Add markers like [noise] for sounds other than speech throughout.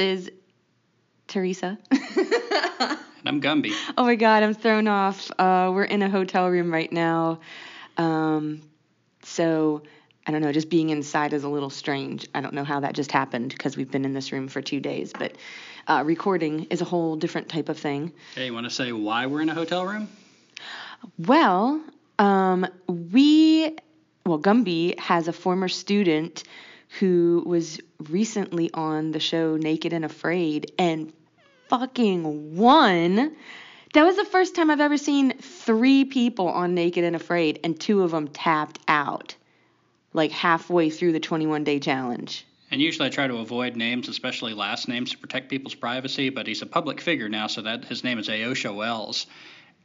Is Teresa. And I'm Gumby. [laughs] oh my god, I'm thrown off. Uh, we're in a hotel room right now. Um, so, I don't know, just being inside is a little strange. I don't know how that just happened because we've been in this room for two days, but uh, recording is a whole different type of thing. Hey, you want to say why we're in a hotel room? Well, um, we, well, Gumby has a former student who was recently on the show Naked and Afraid and fucking won. That was the first time I've ever seen three people on Naked and Afraid and two of them tapped out like halfway through the 21 day challenge. And usually I try to avoid names, especially last names, to protect people's privacy, but he's a public figure now, so that his name is Aosha Wells.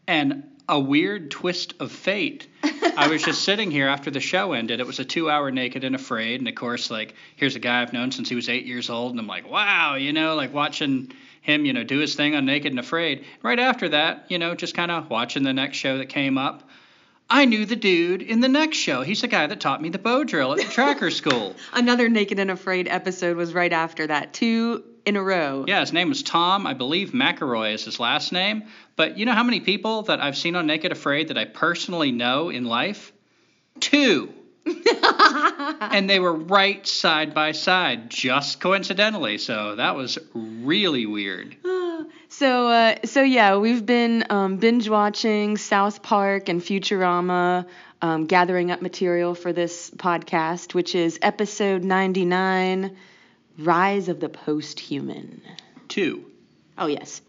And a weird twist of fate. I was just [laughs] sitting here after the show ended. It was a two hour Naked and Afraid. And of course, like, here's a guy I've known since he was eight years old. And I'm like, wow, you know, like watching him, you know, do his thing on Naked and Afraid. Right after that, you know, just kind of watching the next show that came up. I knew the dude in the next show. He's the guy that taught me the bow drill at the tracker [laughs] school. Another Naked and Afraid episode was right after that. Two in a row. Yeah, his name was Tom. I believe McElroy is his last name. But you know how many people that I've seen on Naked Afraid that I personally know in life? Two. [laughs] and they were right side by side, just coincidentally. So that was really weird. [gasps] So, uh, so yeah, we've been um, binge watching South Park and Futurama, um, gathering up material for this podcast, which is episode 99, Rise of the Post-Human. Two. Oh yes,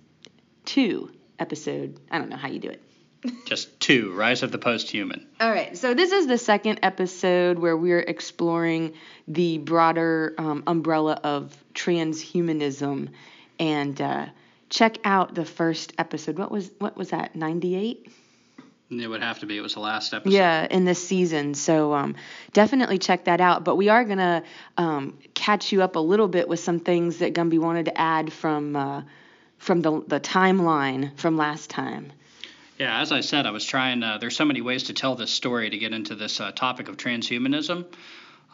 two episode. I don't know how you do it. [laughs] Just two. Rise of the Post-Human. All right, so this is the second episode where we're exploring the broader um, umbrella of transhumanism, and uh, check out the first episode. What was what was that? Ninety eight. It would have to be. It was the last episode. Yeah, in this season. So um, definitely check that out. But we are gonna um, catch you up a little bit with some things that Gumby wanted to add from uh, from the the timeline from last time. Yeah, as I said, I was trying. Uh, there's so many ways to tell this story to get into this uh, topic of transhumanism,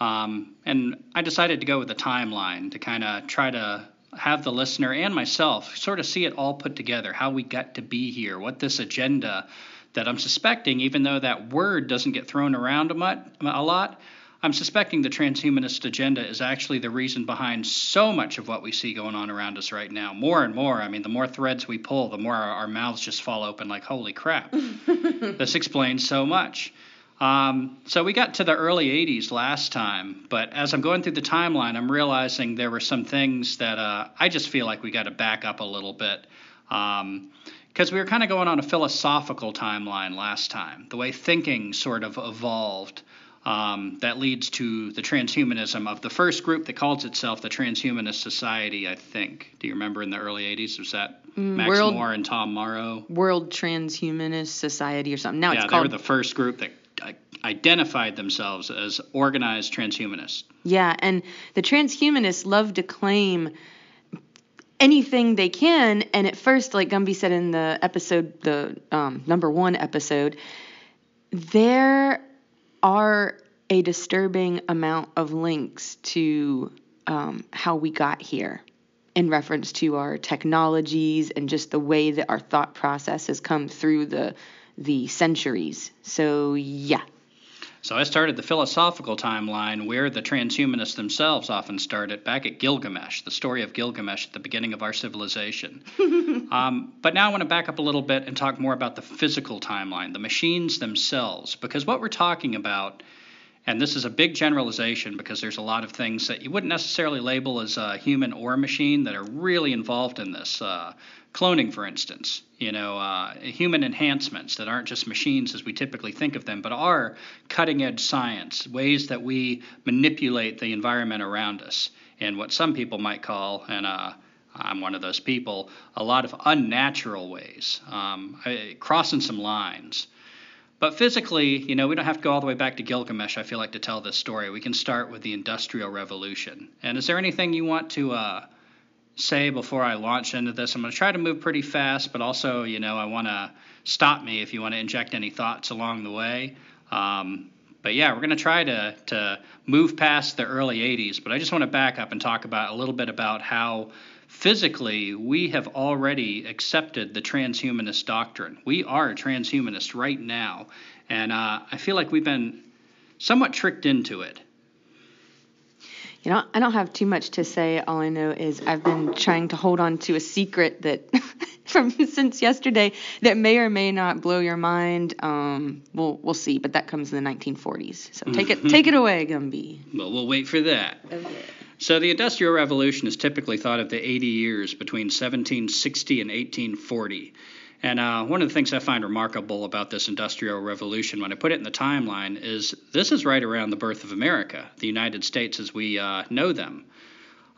um, and I decided to go with the timeline to kind of try to have the listener and myself sort of see it all put together, how we got to be here, what this agenda that I'm suspecting, even though that word doesn't get thrown around a, much, a lot, I'm suspecting the transhumanist agenda is actually the reason behind so much of what we see going on around us right now. More and more. I mean, the more threads we pull, the more our, our mouths just fall open like, holy crap. [laughs] this explains so much. Um, so we got to the early 80s last time, but as I'm going through the timeline, I'm realizing there were some things that uh, I just feel like we got to back up a little bit. Um, because we were kind of going on a philosophical timeline last time, the way thinking sort of evolved. Um, that leads to the transhumanism of the first group that calls itself the Transhumanist Society, I think. Do you remember in the early 80s? Was that Mm, Max World- More and Tom Morrow? World Transhumanist Society or something. Now yeah, it's they called were the first group that identified themselves as organized transhumanists. Yeah, and the transhumanists love to claim anything they can. And at first, like Gumby said in the episode, the um, number one episode, there are a disturbing amount of links to um, how we got here in reference to our technologies and just the way that our thought process has come through the the centuries. So yeah, so I started the philosophical timeline where the transhumanists themselves often started back at Gilgamesh, the story of Gilgamesh at the beginning of our civilization. [laughs] um, but now I want to back up a little bit and talk more about the physical timeline, the machines themselves, because what we're talking about. And this is a big generalization because there's a lot of things that you wouldn't necessarily label as a human or machine that are really involved in this. Uh, cloning, for instance, you know, uh, human enhancements that aren't just machines as we typically think of them, but are cutting edge science, ways that we manipulate the environment around us in what some people might call, and uh, I'm one of those people, a lot of unnatural ways, um, crossing some lines. But physically, you know, we don't have to go all the way back to Gilgamesh, I feel like, to tell this story. We can start with the Industrial Revolution. And is there anything you want to uh, say before I launch into this. I'm going to try to move pretty fast, but also, you know, I want to stop me if you want to inject any thoughts along the way. Um, but yeah, we're going to try to to move past the early 80s. But I just want to back up and talk about a little bit about how physically we have already accepted the transhumanist doctrine. We are transhumanist right now, and uh, I feel like we've been somewhat tricked into it. You know, I don't have too much to say. All I know is I've been trying to hold on to a secret that [laughs] from since yesterday that may or may not blow your mind. Um, we'll we'll see, but that comes in the 1940s. So take it take it away, Gumby. Well, we'll wait for that. Okay. So the Industrial Revolution is typically thought of the 80 years between 1760 and 1840. And uh, one of the things I find remarkable about this industrial revolution, when I put it in the timeline, is this is right around the birth of America, the United States as we uh, know them.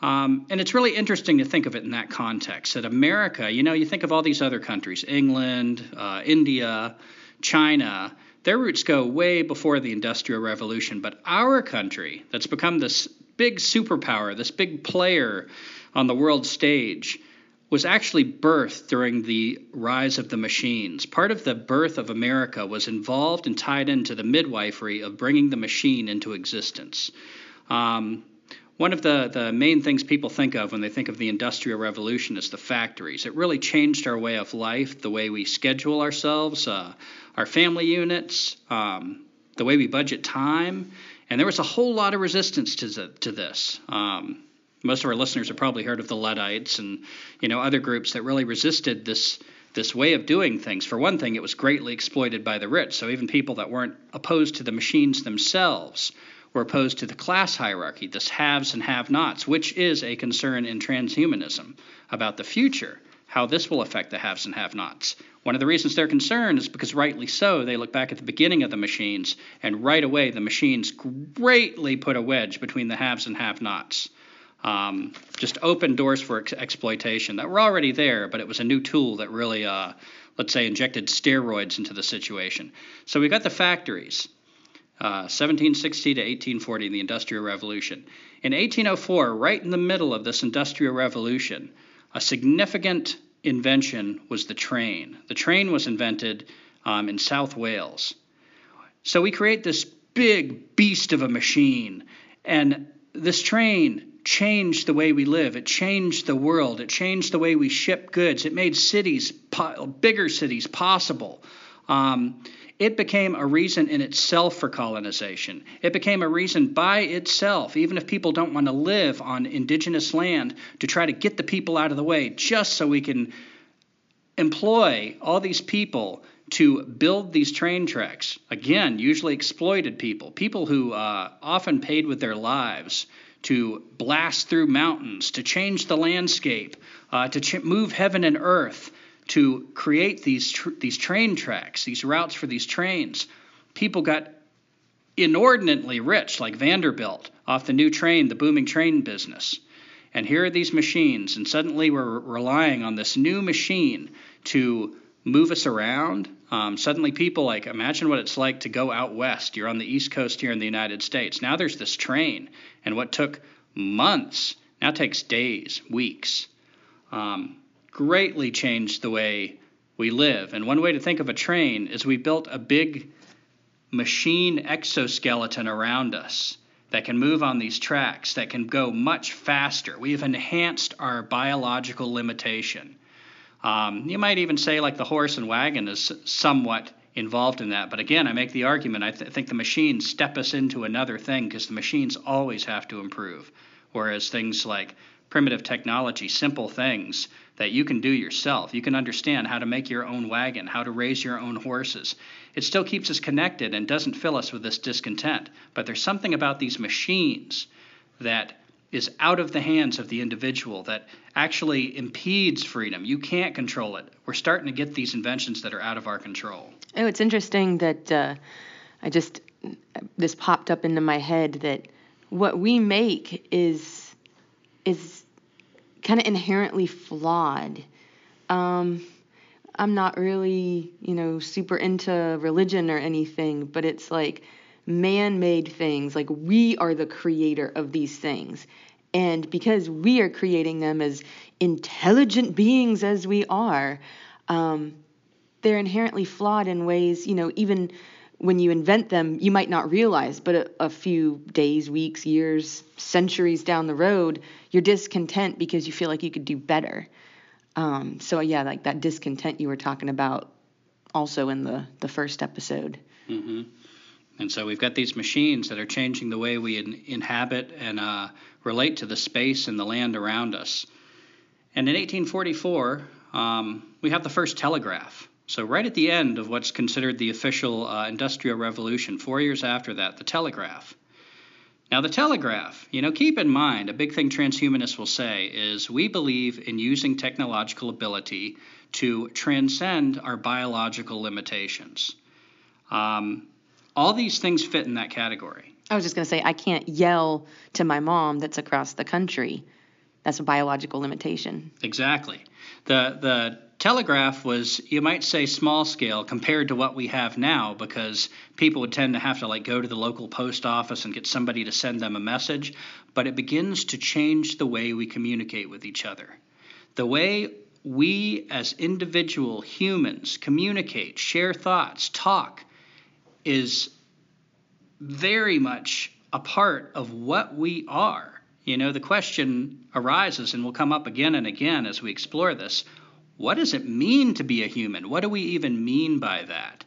Um, and it's really interesting to think of it in that context. That America, you know, you think of all these other countries, England, uh, India, China, their roots go way before the Industrial Revolution. But our country, that's become this big superpower, this big player on the world stage, was actually birthed during the rise of the machines. Part of the birth of America was involved and tied into the midwifery of bringing the machine into existence. Um, one of the, the main things people think of when they think of the Industrial Revolution is the factories. It really changed our way of life, the way we schedule ourselves, uh, our family units, um, the way we budget time. And there was a whole lot of resistance to, to this. Um, most of our listeners have probably heard of the Luddites and you know other groups that really resisted this this way of doing things. For one thing, it was greatly exploited by the rich. So even people that weren't opposed to the machines themselves were opposed to the class hierarchy, this haves and have-nots, which is a concern in transhumanism about the future, how this will affect the haves and have-nots. One of the reasons they're concerned is because, rightly so, they look back at the beginning of the machines, and right away the machines greatly put a wedge between the haves and have-nots um, just opened doors for ex- exploitation that were already there, but it was a new tool that really, uh, let's say, injected steroids into the situation. So we got the factories. Uh, 1760 to 1840, the Industrial Revolution. In 1804, right in the middle of this Industrial Revolution, a significant invention was the train. The train was invented um, in South Wales. So we create this big beast of a machine, and this train changed the way we live. It changed the world. It changed the way we ship goods. It made cities, bigger cities, possible. Um, it became a reason in itself for colonization. It became a reason by itself, even if people don't want to live on indigenous land, to try to get the people out of the way, just so we can employ all these people to build these train tracks. Again, usually exploited people, people who uh, often paid with their lives to blast through mountains, to change the landscape, uh, to ch- move heaven and earth, to create these tr- these train tracks, these routes for these trains. People got inordinately rich, like Vanderbilt, off the new train, the booming train business. And here are these machines, and suddenly we're relying on this new machine to move us around. Um, suddenly, people like imagine what it's like to go out west. You're on the East Coast here in the United States. Now there's this train, and what took months now takes days, weeks. Um, greatly changed the way we live. And one way to think of a train is we built a big machine exoskeleton around us that can move on these tracks, that can go much faster. We've enhanced our biological limitation. Um, you might even say, like the horse and wagon is somewhat involved in that. But again, I make the argument I th- think the machines step us into another thing because the machines always have to improve. Whereas things like primitive technology, simple things that you can do yourself, you can understand how to make your own wagon, how to raise your own horses. It still keeps us connected and doesn't fill us with this discontent. But there's something about these machines that is out of the hands of the individual that actually impedes freedom. You can't control it. We're starting to get these inventions that are out of our control. Oh, it's interesting that uh, I just this popped up into my head that what we make is is kind of inherently flawed. Um, I'm not really, you know, super into religion or anything, but it's like man made things. Like we are the creator of these things. And because we are creating them as intelligent beings as we are, um, they're inherently flawed in ways, you know, even when you invent them, you might not realize, but a, a, few days, weeks, years, centuries down the road, you're discontent because you feel like you could do better. Um, so yeah, like that discontent you were talking about, also in the the first episode. Mm-hmm. And so we've got these machines that are changing the way we in, inhabit and uh, relate to the space and the land around us. And in 1844, um, we have the first telegraph. So, right at the end of what's considered the official uh, Industrial Revolution, four years after that, the telegraph. Now, the telegraph, you know, keep in mind, a big thing transhumanists will say is we believe in using technological ability to transcend our biological limitations. Um, all these things fit in that category. I was just going to say, I can't yell to my mom that's across the country. That's a biological limitation. Exactly. The, the telegraph was, you might say, small scale compared to what we have now because people would tend to have to like go to the local post office and get somebody to send them a message. But it begins to change the way we communicate with each other. The way we as individual humans communicate, share thoughts, talk is very much a part of what we are. You know, the question arises and will come up again and again as we explore this what does it mean to be a human? What do we even mean by that?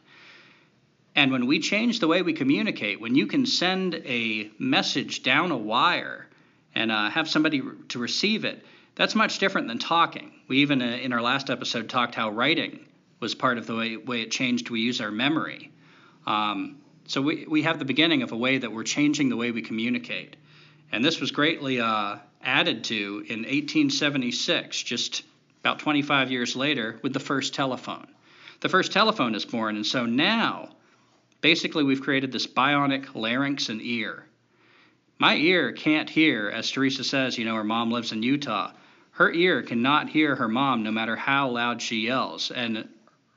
And when we change the way we communicate, when you can send a message down a wire and uh, have somebody to receive it, that's much different than talking. We even, uh, in our last episode, talked how writing was part of the way, way it changed. We use our memory. Um, so we, we have the beginning of a way that we're changing the way we communicate. And this was greatly uh, added to in 1876, just about 25 years later, with the first telephone. The first telephone is born, and so now, basically, we've created this bionic larynx and ear. My ear can't hear, as Teresa says, you know, her mom lives in Utah. Her ear cannot hear her mom no matter how loud she yells. And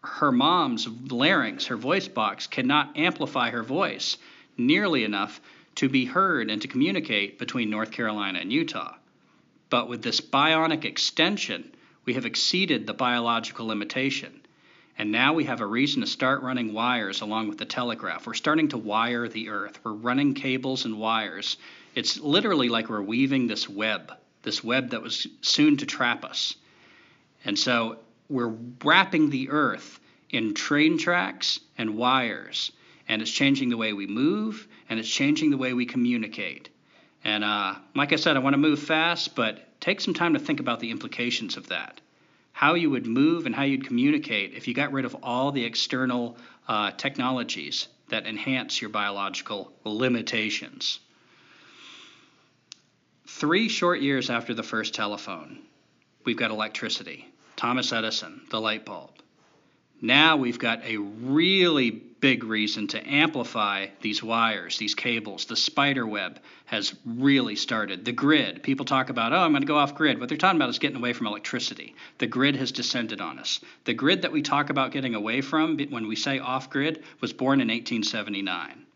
her mom's larynx, her voice box, cannot amplify her voice nearly enough to be heard and to communicate between North Carolina and Utah. But with this bionic extension, we have exceeded the biological limitation. And now we have a reason to start running wires along with the telegraph. We're starting to wire the earth. We're running cables and wires. It's literally like we're weaving this web, this web that was soon to trap us. And so we're wrapping the earth in train tracks and wires, and it's changing the way we move, and it's changing the way we communicate. And uh, like I said, I want to move fast, but take some time to think about the implications of that. How you would move and how you'd communicate if you got rid of all the external uh, technologies that enhance your biological limitations. Three short years after the first telephone, we've got electricity. Thomas Edison, the light bulb. Now we've got a really big reason to amplify these wires, these cables. The spider web has really started. The grid, people talk about, oh, I'm going to go off grid. What they're talking about is getting away from electricity. The grid has descended on us. The grid that we talk about getting away from when we say off grid was born in 1879.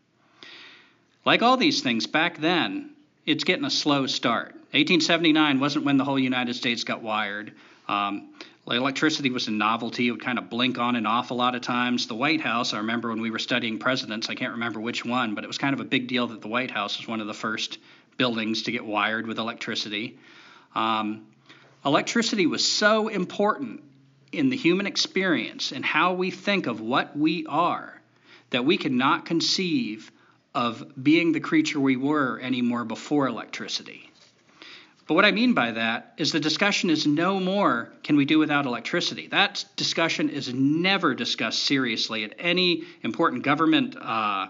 Like all these things, back then, it's getting a slow start. 1879 wasn't when the whole United States got wired. Um, Electricity was a novelty. It would kind of blink on and off a lot of times. The White House, I remember when we were studying presidents, I can't remember which one, but it was kind of a big deal that the White House was one of the first buildings to get wired with electricity. Um, electricity was so important in the human experience and how we think of what we are that we cannot conceive of being the creature we were anymore before electricity. But what I mean by that is the discussion is no more can we do without electricity. That discussion is never discussed seriously at any important government uh,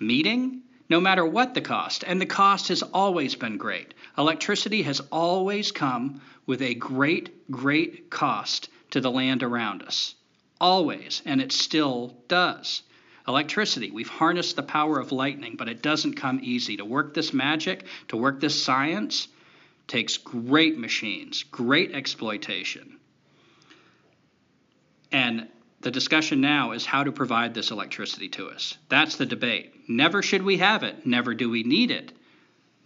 meeting, no matter what the cost. And the cost has always been great. Electricity has always come with a great, great cost to the land around us. Always. And it still does. Electricity, we've harnessed the power of lightning, but it doesn't come easy. To work this magic, to work this science, takes great machines, great exploitation. And the discussion now is how to provide this electricity to us. That's the debate. Never should we have it, never do we need it.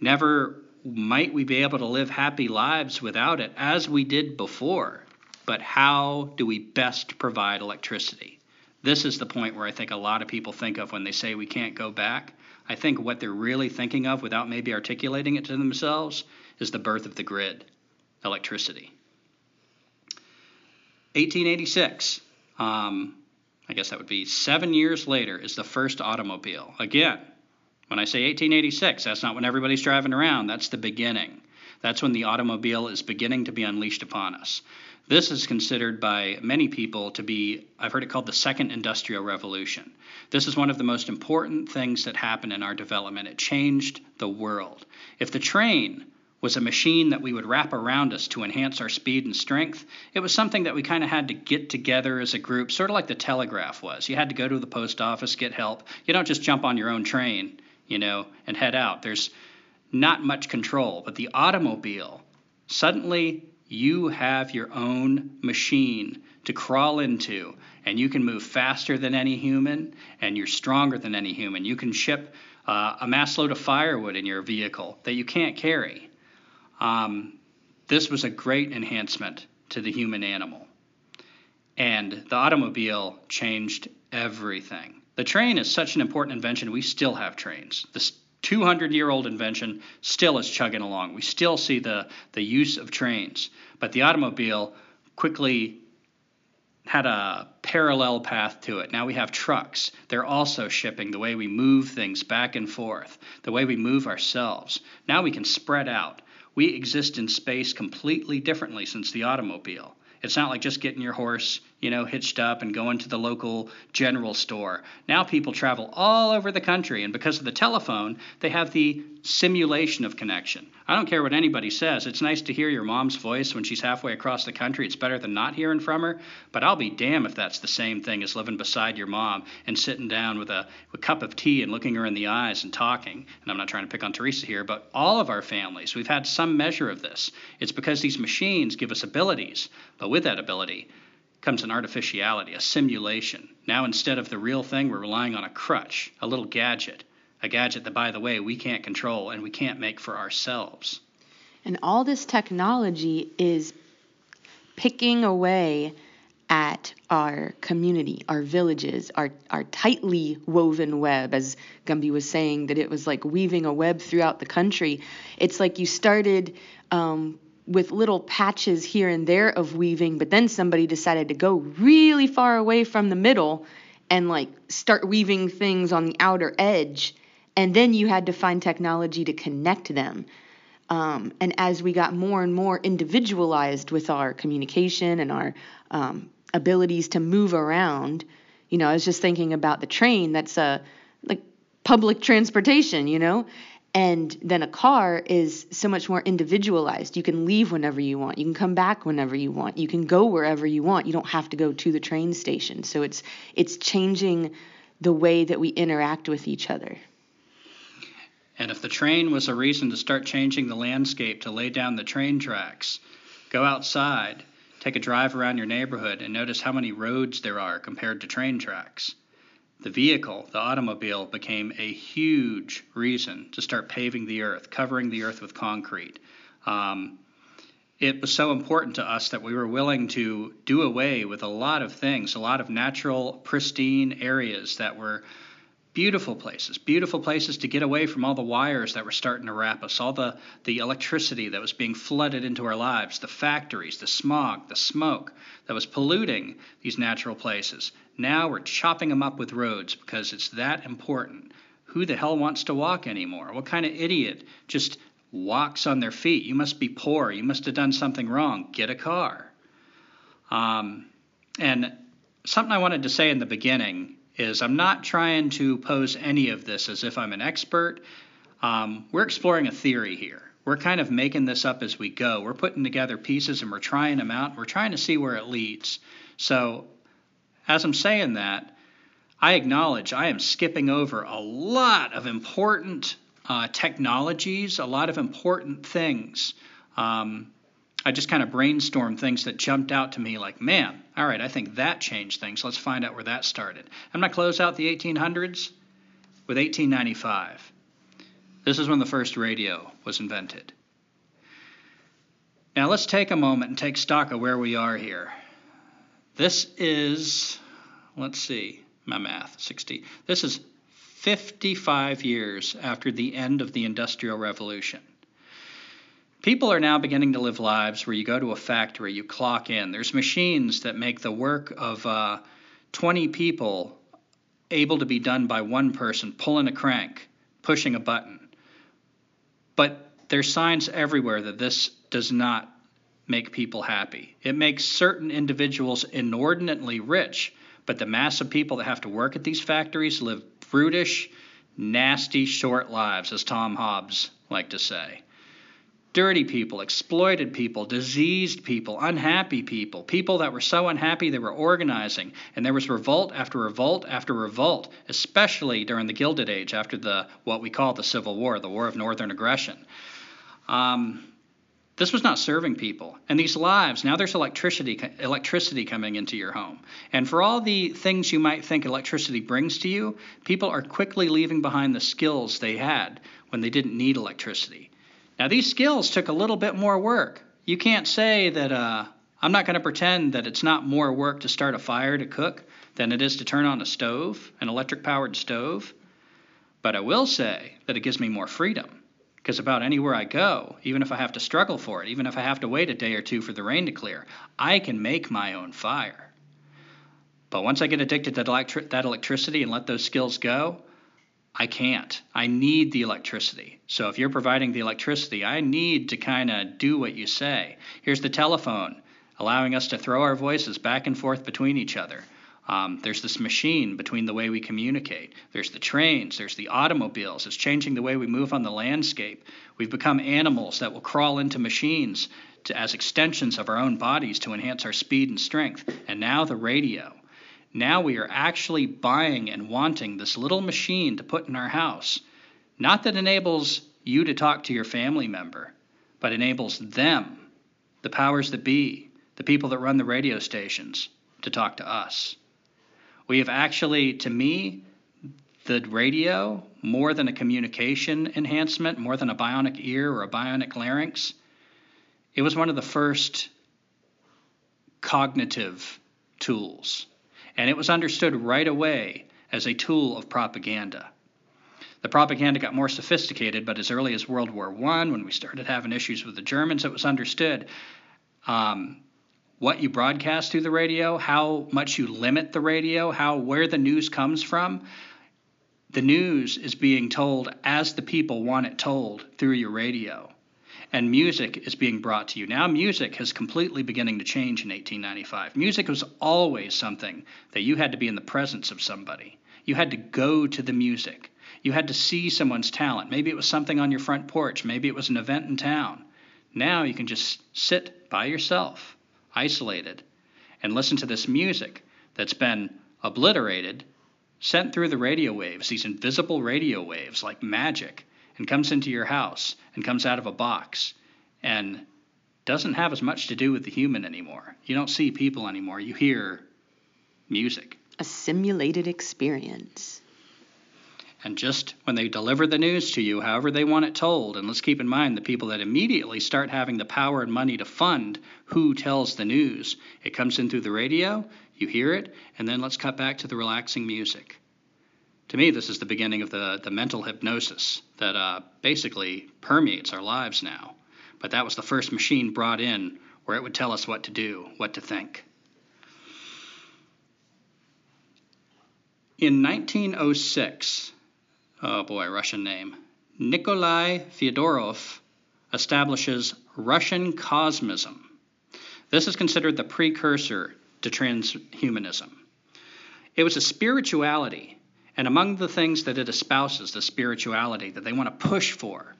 Never might we be able to live happy lives without it as we did before. But how do we best provide electricity? This is the point where I think a lot of people think of when they say we can't go back. I think what they're really thinking of without maybe articulating it to themselves is the birth of the grid, electricity. 1886, um, I guess that would be seven years later, is the first automobile. Again, when I say 1886, that's not when everybody's driving around, that's the beginning. That's when the automobile is beginning to be unleashed upon us. This is considered by many people to be, I've heard it called the second industrial revolution. This is one of the most important things that happened in our development. It changed the world. If the train was a machine that we would wrap around us to enhance our speed and strength. It was something that we kind of had to get together as a group, sort of like the telegraph was. You had to go to the post office, get help. You don't just jump on your own train, you know, and head out. There's not much control. But the automobile, suddenly you have your own machine to crawl into, and you can move faster than any human, and you're stronger than any human. You can ship uh, a mass load of firewood in your vehicle that you can't carry. Um, this was a great enhancement to the human animal. And the automobile changed everything. The train is such an important invention, we still have trains. This 200 year old invention still is chugging along. We still see the, the use of trains. But the automobile quickly had a parallel path to it. Now we have trucks. They're also shipping the way we move things back and forth, the way we move ourselves. Now we can spread out. We exist in space completely differently since the automobile. It's not like just getting your horse, you know, hitched up and going to the local general store. Now people travel all over the country, and because of the telephone, they have the simulation of connection. I don't care what anybody says. It's nice to hear your mom's voice when she's halfway across the country. It's better than not hearing from her, but I'll be damned if that's the same thing as living beside your mom and sitting down with a, a cup of tea and looking her in the eyes and talking. And I'm not trying to pick on Teresa here, but all of our families, we've had some measure of this. It's because these machines give us abilities, but with that ability, comes an artificiality, a simulation. Now, instead of the real thing, we're relying on a crutch, a little gadget a gadget that, by the way, we can't control and we can't make for ourselves. And all this technology is picking away at our community, our villages, our, our tightly woven web, as Gumby was saying, that it was like weaving a web throughout the country. It's like you started um, with little patches here and there of weaving, but then somebody decided to go really far away from the middle and like start weaving things on the outer edge and then you had to find technology to connect them. Um, and as we got more and more individualized with our communication and our um, abilities to move around, you know, I was just thinking about the train. That's a like public transportation, you know, and then a car is so much more individualized. You can leave whenever you want. You can come back whenever you want. You can go wherever you want. You don't have to go to the train station. So it's it's changing the way that we interact with each other. And if the train was a reason to start changing the landscape, to lay down the train tracks, go outside, take a drive around your neighborhood, and notice how many roads there are compared to train tracks. The vehicle, the automobile, became a huge reason to start paving the earth, covering the earth with concrete. Um, it was so important to us that we were willing to do away with a lot of things, a lot of natural, pristine areas that were beautiful places, beautiful places to get away from all the wires that were starting to wrap us, all the, the electricity that was being flooded into our lives, the factories, the smog, the smoke that was polluting these natural places. Now we're chopping them up with roads because it's that important. Who the hell wants to walk anymore? What kind of idiot just walks on their feet? You must be poor. You must have done something wrong. Get a car. Um, and something I wanted to say in the beginning is I'm not trying to pose any of this as if I'm an expert. Um, we're exploring a theory here. We're kind of making this up as we go. We're putting together pieces and we're trying them out. We're trying to see where it leads. So, as I'm saying that, I acknowledge I am skipping over a lot of important uh, technologies, a lot of important things. Um, I just kind of brainstormed things that jumped out to me like, man, all right, I think that changed things. Let's find out where that started. I'm going to close out the 1800s with 1895. This is when the first radio was invented. Now let's take a moment and take stock of where we are here. This is, let's see, my math, 60. This is 55 years after the end of the Industrial Revolution. People are now beginning to live lives where you go to a factory, you clock in. There's machines that make the work of uh, 20 people able to be done by one person pulling a crank, pushing a button. But there's signs everywhere that this does not make people happy. It makes certain individuals inordinately rich, but the mass of people that have to work at these factories live brutish, nasty, short lives, as Tom Hobbes liked to say dirty people, exploited people, diseased people, unhappy people, people that were so unhappy they were organizing. And there was revolt after revolt after revolt, especially during the Gilded Age after the what we call the Civil War, the War of Northern Aggression. Um, this was not serving people. And these lives, now there's electricity electricity coming into your home. And for all the things you might think electricity brings to you, people are quickly leaving behind the skills they had when they didn't need electricity. Now, these skills took a little bit more work. You can't say that, uh, I'm not going to pretend that it's not more work to start a fire to cook than it is to turn on a stove, an electric powered stove. But I will say that it gives me more freedom. Because about anywhere I go, even if I have to struggle for it, even if I have to wait a day or two for the rain to clear, I can make my own fire. But once I get addicted to that electricity and let those skills go, I can't. I need the electricity. So if you're providing the electricity, I need to kind of do what you say. Here's the telephone, allowing us to throw our voices back and forth between each other. Um, there's this machine between the way we communicate. There's the trains. There's the automobiles. It's changing the way we move on the landscape. We've become animals that will crawl into machines to, as extensions of our own bodies to enhance our speed and strength. And now the radio. Now we are actually buying and wanting this little machine to put in our house, not that enables you to talk to your family member, but enables them, the powers that be, the people that run the radio stations, to talk to us. We have actually, to me, the radio, more than a communication enhancement, more than a bionic ear or a bionic larynx, it was one of the first cognitive tools and it was understood right away as a tool of propaganda. The propaganda got more sophisticated, but as early as World War I, when we started having issues with the Germans, it was understood um, what you broadcast through the radio, how much you limit the radio, how where the news comes from. The news is being told as the people want it told through your radio and music is being brought to you. Now, music has completely beginning to change in 1895. Music was always something that you had to be in the presence of somebody. You had to go to the music. You had to see someone's talent. Maybe it was something on your front porch. Maybe it was an event in town. Now you can just sit by yourself, isolated, and listen to this music that's been obliterated, sent through the radio waves, these invisible radio waves like magic and comes into your house and comes out of a box and doesn't have as much to do with the human anymore. You don't see people anymore. You hear music. A simulated experience. And just when they deliver the news to you, however they want it told, and let's keep in mind the people that immediately start having the power and money to fund who tells the news. It comes in through the radio, you hear it, and then let's cut back to the relaxing music. To me, this is the beginning of the, the mental hypnosis that uh, basically permeates our lives now. But that was the first machine brought in where it would tell us what to do, what to think. In 1906, oh boy, Russian name, Nikolai Fyodorov establishes Russian cosmism. This is considered the precursor to transhumanism. It was a spirituality, and among the things that it espouses, the spirituality that they want to push for,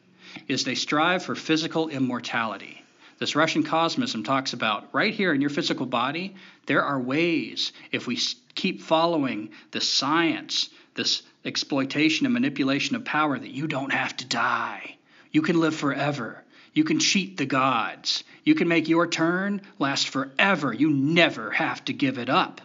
is they strive for physical immortality. This Russian cosmism talks about right here in your physical body, there are ways, if we keep following the science, this exploitation and manipulation of power, that you don't have to die. You can live forever. You can cheat the gods. You can make your turn last forever. You never have to give it up.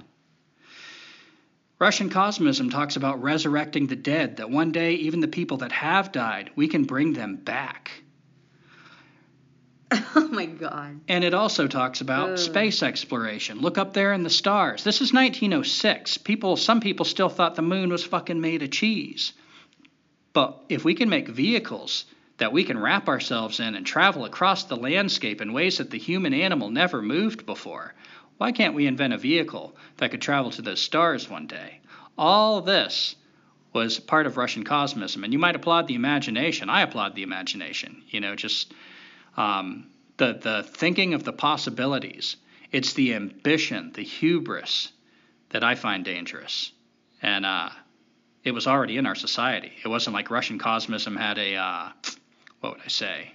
Russian cosmism talks about resurrecting the dead, that one day even the people that have died, we can bring them back. [laughs] Oh my God. And it also talks about Ugh. space exploration. Look up there in the stars. This is 1906. People, some people still thought the moon was fucking made of cheese. But if we can make vehicles that we can wrap ourselves in and travel across the landscape in ways that the human animal never moved before, why can't we invent a vehicle that could travel to the stars one day? All this was part of Russian cosmism. And you might applaud the imagination. I applaud the imagination. You know, just um, the, the thinking of the possibilities. It's the ambition, the hubris that I find dangerous. And uh, it was already in our society. It wasn't like Russian cosmism had a, uh, what would I say,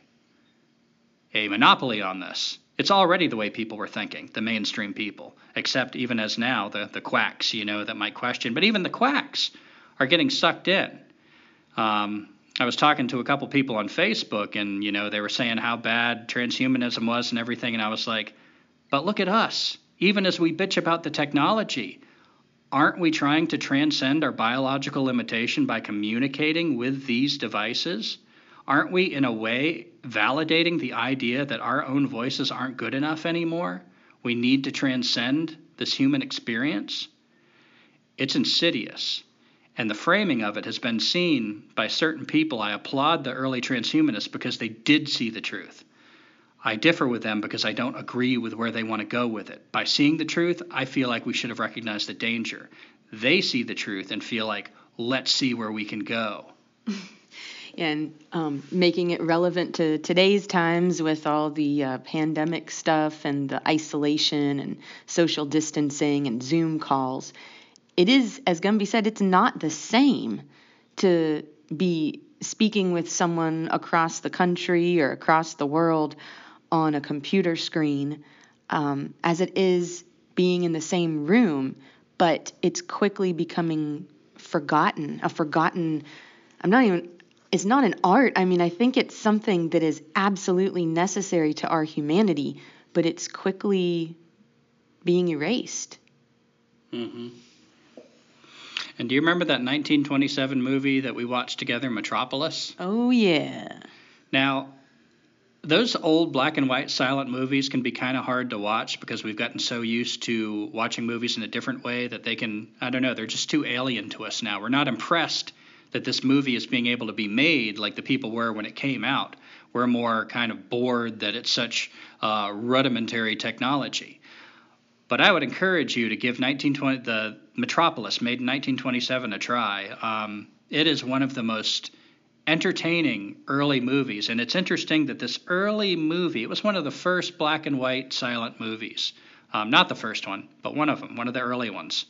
a monopoly on this. It's already the way people were thinking, the mainstream people, except even as now, the, the quacks, you know, that might question. But even the quacks are getting sucked in. Um, I was talking to a couple people on Facebook, and you know they were saying how bad transhumanism was and everything, and I was like, but look at us. Even as we bitch about the technology, aren't we trying to transcend our biological limitation by communicating with these devices? Aren't we, in a way, validating the idea that our own voices aren't good enough anymore? We need to transcend this human experience? It's insidious and the framing of it has been seen by certain people. I applaud the early transhumanists because they did see the truth. I differ with them because I don't agree with where they want to go with it. By seeing the truth, I feel like we should have recognized the danger. They see the truth and feel like, let's see where we can go. [laughs] and um, making it relevant to today's times with all the uh, pandemic stuff and the isolation and social distancing and Zoom calls it is, as Gumby said, it's not the same to be speaking with someone across the country or across the world on a computer screen um, as it is being in the same room, but it's quickly becoming forgotten, a forgotten, I'm not even, it's not an art. I mean, I think it's something that is absolutely necessary to our humanity, but it's quickly being erased. Mm-hmm. And do you remember that 1927 movie that we watched together, Metropolis? Oh, yeah. Now, those old black and white silent movies can be kind of hard to watch because we've gotten so used to watching movies in a different way that they can, I don't know, they're just too alien to us now. We're not impressed that this movie is being able to be made like the people were when it came out. We're more kind of bored that it's such uh, rudimentary technology. But I would encourage you to give 1920 the Metropolis, made in 1927, a try. Um, it is one of the most entertaining early movies, and it's interesting that this early movie it was one of the first black and white silent movies. Um, not the first one, but one of them, one of the early ones.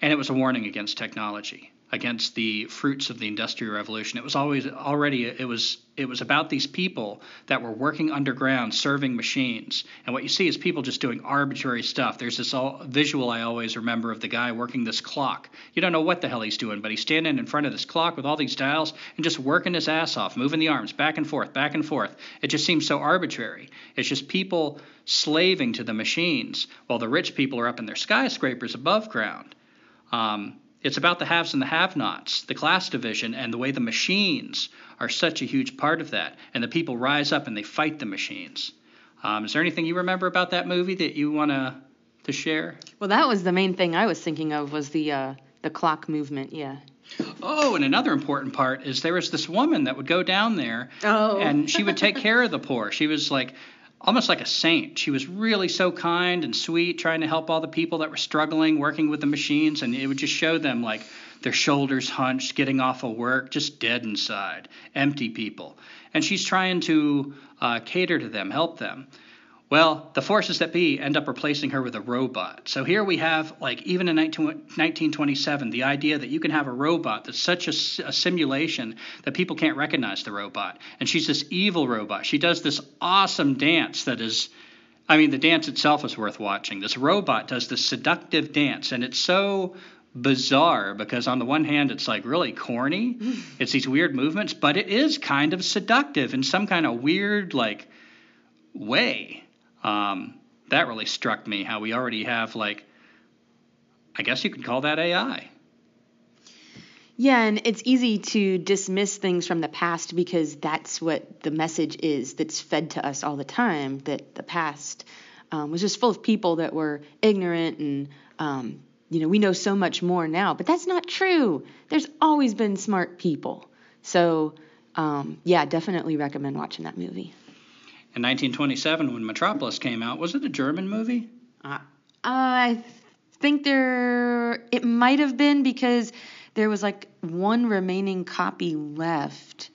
And it was a warning against technology against the fruits of the industrial revolution. It was always already it was it was about these people that were working underground serving machines. And what you see is people just doing arbitrary stuff. There's this all, visual I always remember of the guy working this clock. You don't know what the hell he's doing, but he's standing in front of this clock with all these dials and just working his ass off, moving the arms back and forth, back and forth. It just seems so arbitrary. It's just people slaving to the machines while the rich people are up in their skyscrapers above ground. Um, it's about the haves and the have-nots, the class division, and the way the machines are such a huge part of that, and the people rise up and they fight the machines. Um, is there anything you remember about that movie that you want to to share? Well, that was the main thing I was thinking of was the uh, the clock movement. Yeah. Oh, and another important part is there was this woman that would go down there, Oh. and she would take care of the poor. She was like almost like a saint. She was really so kind and sweet, trying to help all the people that were struggling, working with the machines, and it would just show them like their shoulders hunched, getting off of work, just dead inside, empty people. And she's trying to uh, cater to them, help them. Well, the forces that be end up replacing her with a robot. So here we have, like, even in 19, 1927, the idea that you can have a robot that's such a simulation that people can't recognize the robot. And she's this evil robot. She does this awesome dance that is, I mean, the dance itself is worth watching. This robot does this seductive dance, and it's so bizarre because on the one hand it's like really corny mm. it's these weird movements but it is kind of seductive in some kind of weird like way um, that really struck me how we already have like i guess you could call that ai Yeah, and it's easy to dismiss things from the past because that's what the message is that's fed to us all the time that the past um, was just full of people that were ignorant and, um, you know, we know so much more now. But that's not true. There's always been smart people. So, um, yeah, definitely recommend watching that movie. In 1927 when metropolis came out was it a german movie? Uh, I think there it might have been because there was like one remaining copy left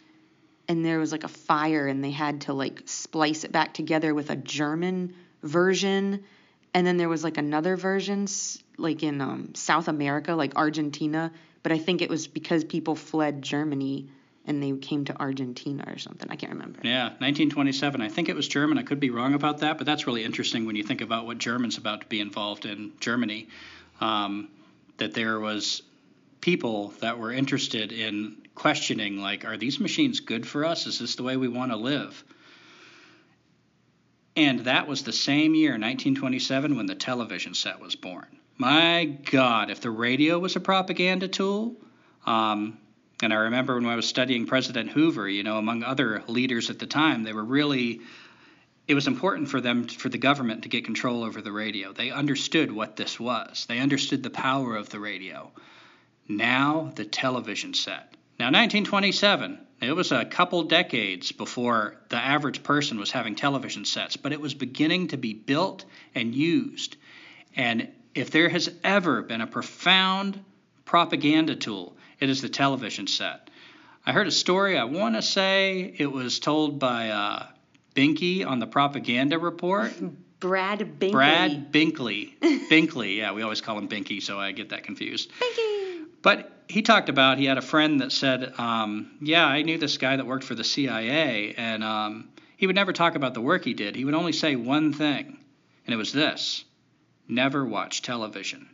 and there was like a fire and they had to like splice it back together with a German version. And then there was like another version like in um, South America like Argentina. But I think it was because people fled Germany and they came to Argentina or something I can't remember. Yeah, 1927. I think it was German. I could be wrong about that, but that's really interesting when you think about what Germans about to be involved in Germany. Um, that there was people that were interested in questioning, like, are these machines good for us? Is this the way we want to live? And that was the same year, 1927, when the television set was born. My God, if the radio was a propaganda tool, um, and I remember when I was studying President Hoover, you know, among other leaders at the time, they were really, it was important for them, for the government to get control over the radio. They understood what this was, they understood the power of the radio. Now, the television set. Now, 1927, it was a couple decades before the average person was having television sets, but it was beginning to be built and used. And if there has ever been a profound propaganda tool, it is the television set. I heard a story, I want to say it was told by uh, Binky on the propaganda report. [laughs] Brad Binkley. Brad Binkley. Binkley, yeah, we always call him Binky, so I get that confused. Binky. But he talked about he had a friend that said, um, "Yeah, I knew this guy that worked for the CIA, and um, he would never talk about the work he did. He would only say one thing, and it was this: never watch television."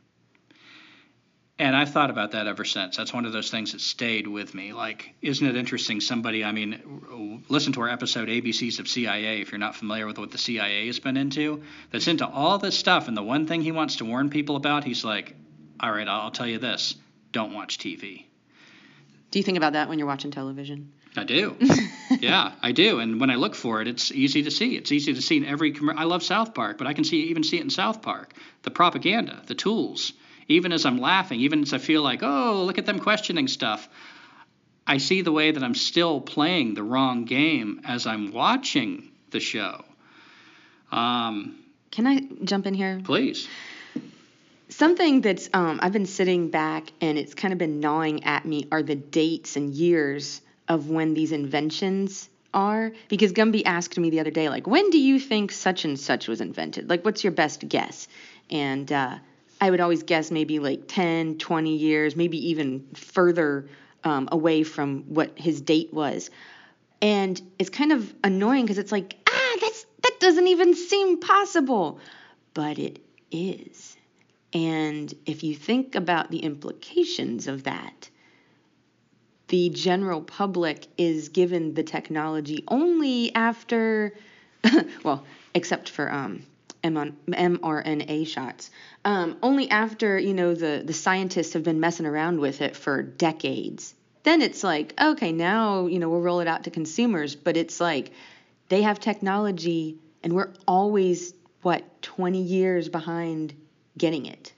And I've thought about that ever since. That's one of those things that stayed with me. Like, isn't it interesting? Somebody, I mean, listen to our episode ABCs of CIA if you're not familiar with what the CIA has been into. That's into all this stuff, and the one thing he wants to warn people about, he's like, "All right, I'll tell you this: don't watch TV." Do you think about that when you're watching television? I do. [laughs] yeah, I do. And when I look for it, it's easy to see. It's easy to see in every. commer- I love South Park, but I can see even see it in South Park. The propaganda, the tools. Even as I'm laughing, even as I feel like, oh, look at them questioning stuff. I see the way that I'm still playing the wrong game as I'm watching the show. Um, Can I jump in here? please. Something that's um, I've been sitting back and it's kind of been gnawing at me are the dates and years of when these inventions are. Because Gumby asked me the other day, like, when do you think such and such was invented? Like, what's your best guess? And uh, I would always guess maybe like 10, 20 years, maybe even further um, away from what his date was. And it's kind of annoying because it's like, ah, that's that doesn't even seem possible. But it is. And if you think about the implications of that, the general public is given the technology only after, [laughs] well, except for um, mRNA shots. Um, only after you know the the scientists have been messing around with it for decades. Then it's like okay, now you know we'll roll it out to consumers, but it's like they have technology and we're always what 20 years behind getting it.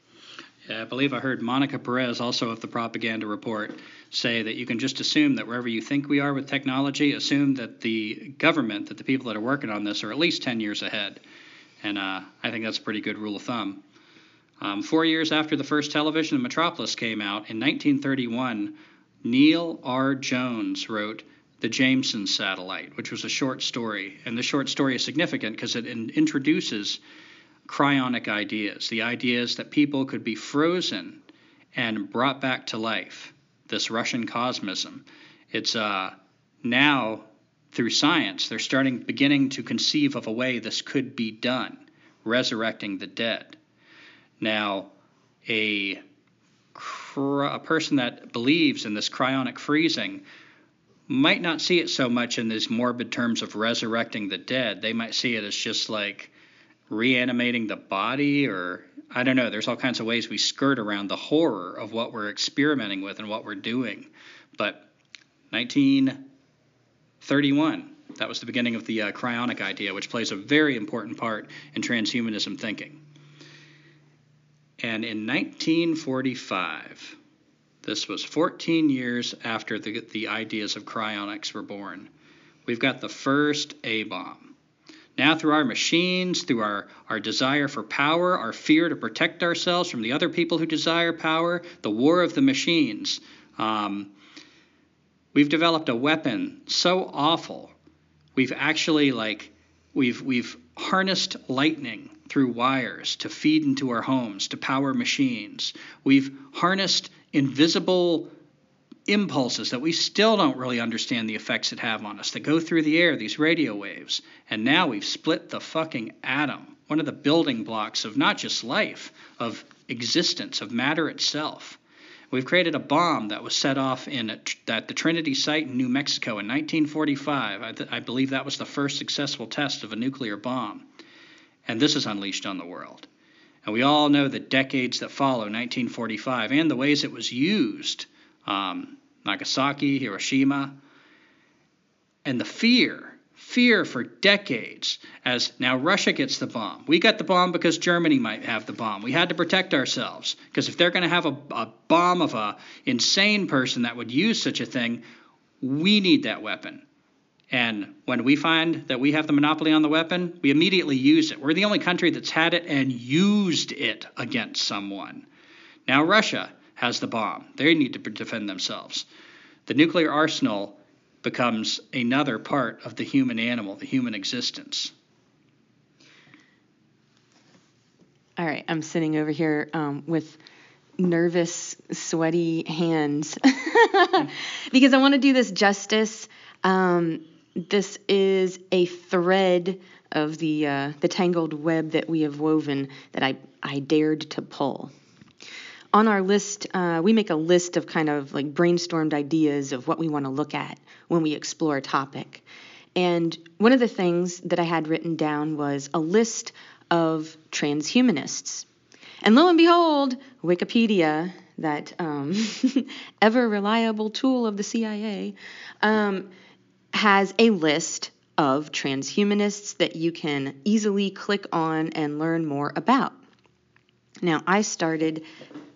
Yeah, I believe I heard Monica Perez, also of the Propaganda Report, say that you can just assume that wherever you think we are with technology, assume that the government, that the people that are working on this are at least 10 years ahead. And uh, I think that's a pretty good rule of thumb. Um, four years after the first television of Metropolis came out, in 1931, Neil R. Jones wrote The Jameson Satellite, which was a short story. And the short story is significant because it in- introduces cryonic ideas, the ideas that people could be frozen and brought back to life, this Russian cosmism. It's uh, now through science, they're starting beginning to conceive of a way this could be done, resurrecting the dead. Now, a a person that believes in this cryonic freezing might not see it so much in these morbid terms of resurrecting the dead. They might see it as just like reanimating the body or I don't know. There's all kinds of ways we skirt around the horror of what we're experimenting with and what we're doing. But 1931, that was the beginning of the uh, cryonic idea, which plays a very important part in transhumanism thinking. And in 1945, this was 14 years after the, the ideas of cryonics were born, we've got the first A bomb. Now, through our machines, through our, our desire for power, our fear to protect ourselves from the other people who desire power, the war of the machines, um, we've developed a weapon so awful. We've actually like we've we've harnessed lightning through wires to feed into our homes to power machines. We've harnessed invisible impulses that we still don't really understand the effects it have on us that go through the air, these radio waves. And now we've split the fucking atom, one of the building blocks of not just life, of existence, of matter itself. We've created a bomb that was set off in a, at the Trinity site in New Mexico in 1945. I, th- I believe that was the first successful test of a nuclear bomb. And this is unleashed on the world. And we all know the decades that follow 1945 and the ways it was used um, Nagasaki, Hiroshima, and the fear, fear for decades as now Russia gets the bomb. We got the bomb because Germany might have the bomb. We had to protect ourselves because if they're going to have a, a bomb of a insane person that would use such a thing, we need that weapon. And when we find that we have the monopoly on the weapon, we immediately use it. We're the only country that's had it and used it against someone. Now, Russia has the bomb. They need to defend themselves. The nuclear arsenal becomes another part of the human animal, the human existence. All right, I'm sitting over here um, with nervous, sweaty hands [laughs] because I want to do this justice. Um, this is a thread of the uh, the tangled web that we have woven that I I dared to pull on our list, uh, we make a list of kind of like brainstormed ideas of what we want to look at when we explore a topic. And one of the things that I had written down was a list of transhumanists. And lo and behold, Wikipedia, that um, [laughs] ever reliable tool of the CIA, um, has a list of transhumanists that you can easily click on and learn more about. Now, I started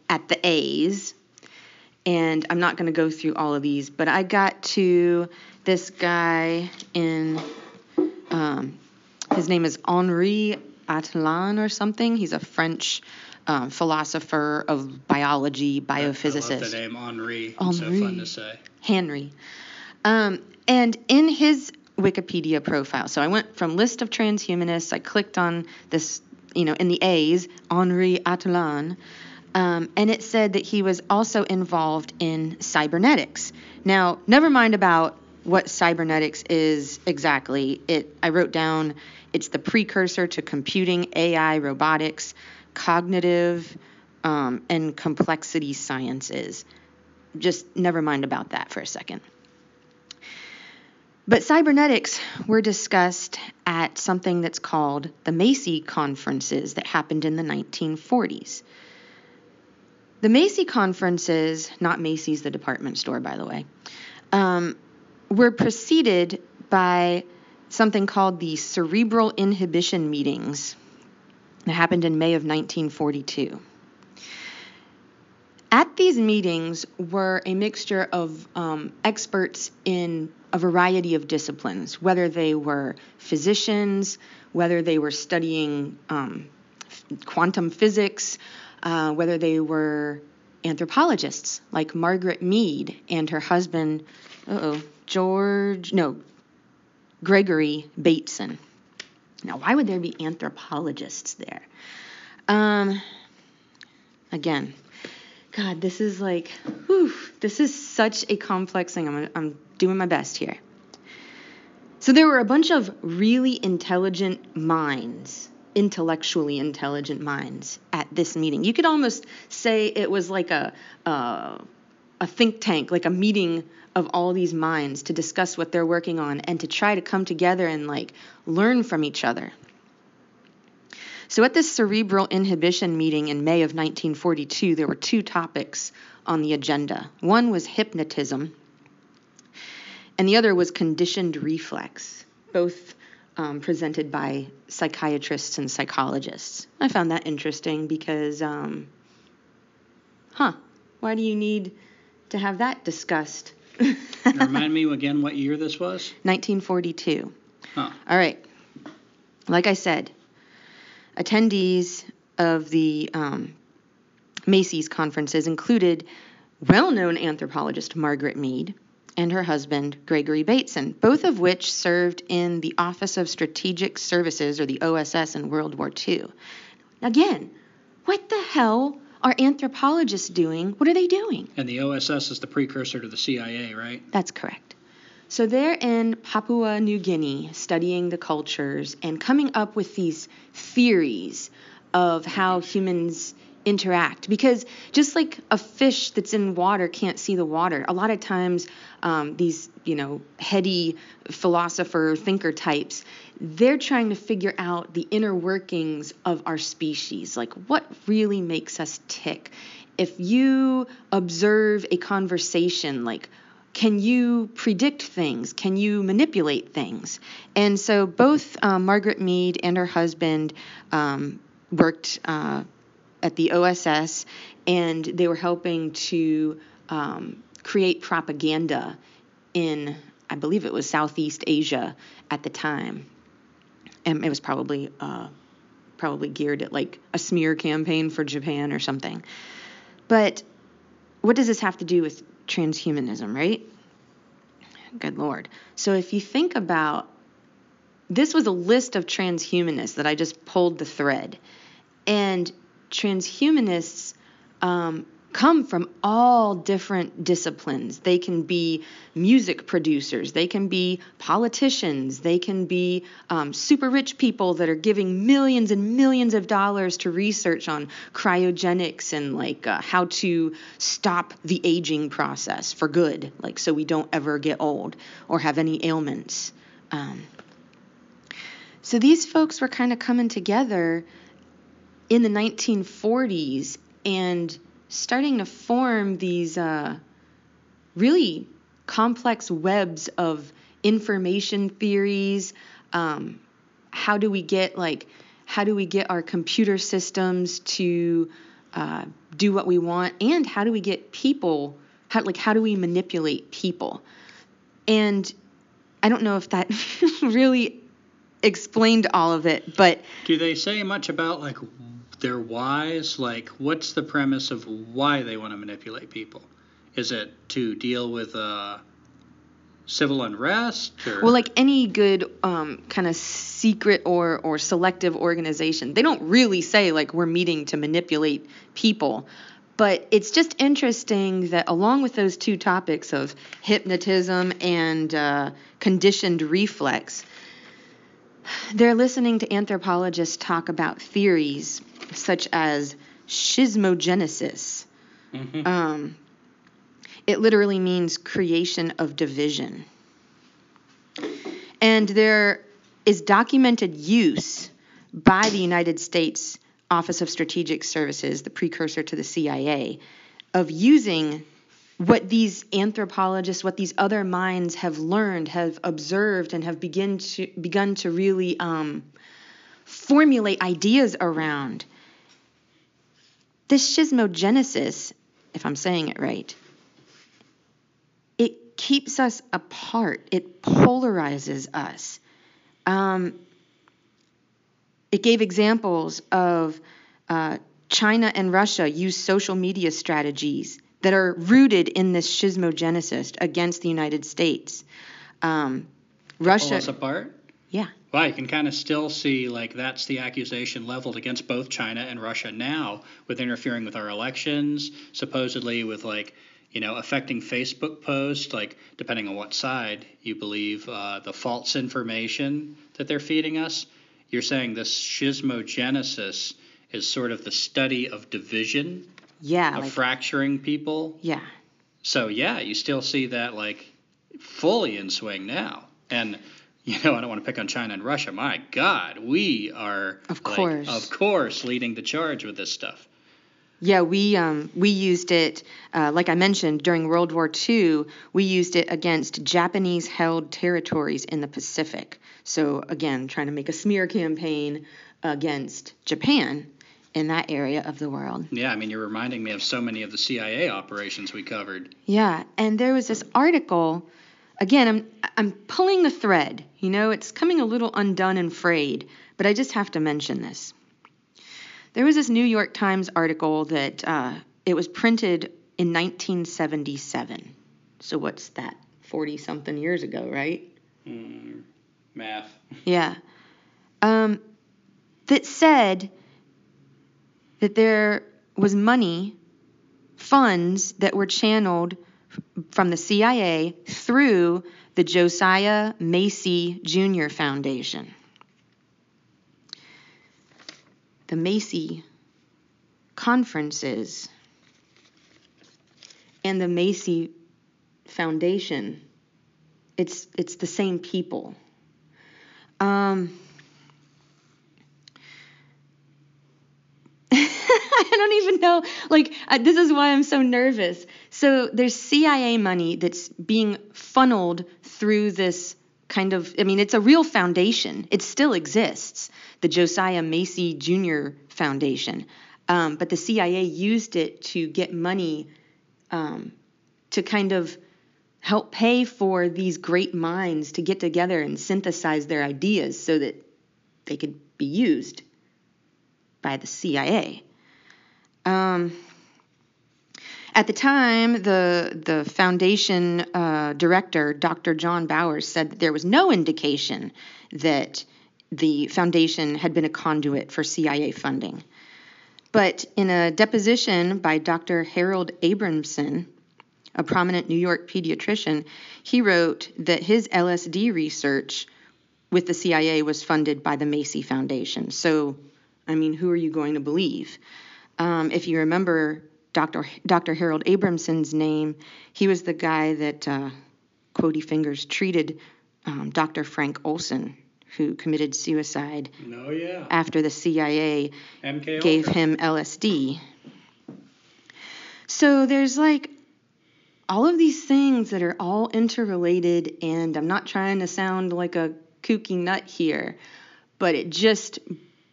at the A's. And I'm not going to go through all of these, but I got to this guy in, um, his name is Henri Atlan or something. He's a French um, philosopher of biology, biophysicist. I love the name Henri. Henri. So fun to say. Henry. Um, and in his Wikipedia profile, so I went from list of transhumanists. I clicked on this, you know, in the A's, Henri Atlan. Um, and it said that he was also involved in cybernetics. Now, never mind about what cybernetics is exactly. It I wrote down it's the precursor to computing, AI, robotics, cognitive, um, and complexity sciences. Just never mind about that for a second. But cybernetics were discussed at something that's called the Macy conferences that happened in the 1940s. The Macy conferences, not Macy's, the department store, by the way, um, were preceded by something called the cerebral inhibition meetings that happened in May of 1942. At these meetings were a mixture of um, experts in a variety of disciplines, whether they were physicians, whether they were studying um, quantum physics, uh, whether they were anthropologists like Margaret Mead and her husband, oh, George, no, Gregory Bateson. Now, why would there be anthropologists there? Um, again, God, this is like, whew, this is such a complex thing. I'm, I'm doing my best here. So there were a bunch of really intelligent minds, intellectually intelligent minds at this meeting. You could almost say it was like a, a, a think tank, like a meeting of all these minds to discuss what they're working on and to try to come together and like learn from each other. So at this cerebral inhibition meeting in May of 1942, there were two topics on the agenda. One was hypnotism, and the other was conditioned reflex, both um, presented by psychiatrists and psychologists. I found that interesting because, um, huh, why do you need to have that discussed? [laughs] Remind me again what year this was? 1942. Huh. All right. Like I said, attendees of the um, Macy's conferences included well known anthropologist Margaret Mead and her husband Gregory Bateson, both of which served in the Office of Strategic Services or the OSS in World War II. Again, what the hell are anthropologists doing? What are they doing? And the OSS is the precursor to the CIA, right? That's correct. So they're in Papua New Guinea studying the cultures and coming up with these theories of how humans interact because just like a fish that's in water can't see the water a lot of times um, these you know heady philosopher thinker types they're trying to figure out the inner workings of our species like what really makes us tick if you observe a conversation like can you predict things? Can you manipulate things? And so both um, Margaret Mead and her husband um, worked uh, at the OSS, and they were helping to um, create propaganda in, I believe it was Southeast Asia at the time, and it was probably uh, probably geared at like a smear campaign for Japan or something. But what does this have to do with transhumanism, right? Good Lord. So if you think about this was a list of transhumanists that I just pulled the thread. And transhumanists um, come from all different disciplines. They can be music producers, they can be politicians, they can be um, super rich people that are giving millions and millions of dollars to research on cryogenics and like uh, how to stop the aging process for good, like so we don't ever get old or have any ailments. Um, so these folks were kind of coming together in the 1940s and starting to form these uh, really complex webs of information theories. Um, how do we get like how do we get our computer systems to uh, do what we want, and how do we get people how like how do we manipulate people? And I don't know if that [laughs] really explained all of it, but do they say much about like their whys? Like, what's the premise of why they want to manipulate people? Is it to deal with uh, civil unrest? Or? Well, like any good um, kind of secret or or selective organization, they don't really say like we're meeting to manipulate people. But it's just interesting that along with those two topics of hypnotism and uh, conditioned reflex, they're listening to anthropologists talk about theories such as schismogenesis. Mm-hmm. Um, it literally means creation of division. And there is documented use by the United States Office of Strategic Services, the precursor to the CIA, of using what these anthropologists, what these other minds have learned, have observed, and have begin to, begun to really um, formulate ideas around. This schismogenesis, if I'm saying it right, it keeps us apart. It polarizes us. Um, it gave examples of uh, China and Russia use social media strategies that are rooted in this schismogenesis against the United States. Um, Russia. Pull us apart? Well, you can kind of still see like that's the accusation leveled against both China and Russia now with interfering with our elections, supposedly with like you know affecting Facebook posts, like depending on what side you believe, uh, the false information that they're feeding us. You're saying this schismogenesis is sort of the study of division yeah, of like, fracturing people. Yeah. So yeah, you still see that like fully in swing now. And [laughs] you know, I don't want to pick on China and Russia. My God, we are of like, course, of course, leading the charge with this stuff. Yeah, we um, we used it, uh, like I mentioned, during World War II. We used it against Japanese-held territories in the Pacific. So again, trying to make a smear campaign against Japan in that area of the world. Yeah, I mean, you're reminding me of so many of the CIA operations we covered. Yeah, and there was this article. Again, I'm I'm pulling the thread. You know, it's coming a little undone and frayed, but I just have to mention this. There was this New York Times article that uh, it was printed in 1977. So what's that? 40 something years ago, right? Mm, math. [laughs] Yeah. Um, that said that there was money, funds that were channeled from the CIA through the Josiah Macy Jr. Foundation. The Macy conferences and the Macy Foundation, it's, it's the same people. Um, [laughs] I don't even know. Like, uh, this is why I'm so nervous. So, there's CIA money that's being funneled through this kind of, I mean, it's a real foundation. It still exists, the Josiah Macy Jr. Foundation. Um, but the CIA used it to get money um, to kind of help pay for these great minds to get together and synthesize their ideas so that they could be used by the CIA. Um, at the time, the the foundation uh, director, Dr. John Bowers, said that there was no indication that the foundation had been a conduit for CIA funding. But in a deposition by Dr. Harold Abramson, a prominent New York pediatrician, he wrote that his LSD research with the CIA was funded by the Macy Foundation. So, I mean, who are you going to believe? Um, if you remember Dr. Dr. Harold Abramson's name, he was the guy that uh, Quody Fingers treated um, Dr. Frank Olson, who committed suicide oh, yeah. after the CIA MK gave him LSD. So there's like all of these things that are all interrelated, and I'm not trying to sound like a kooky nut here, but it just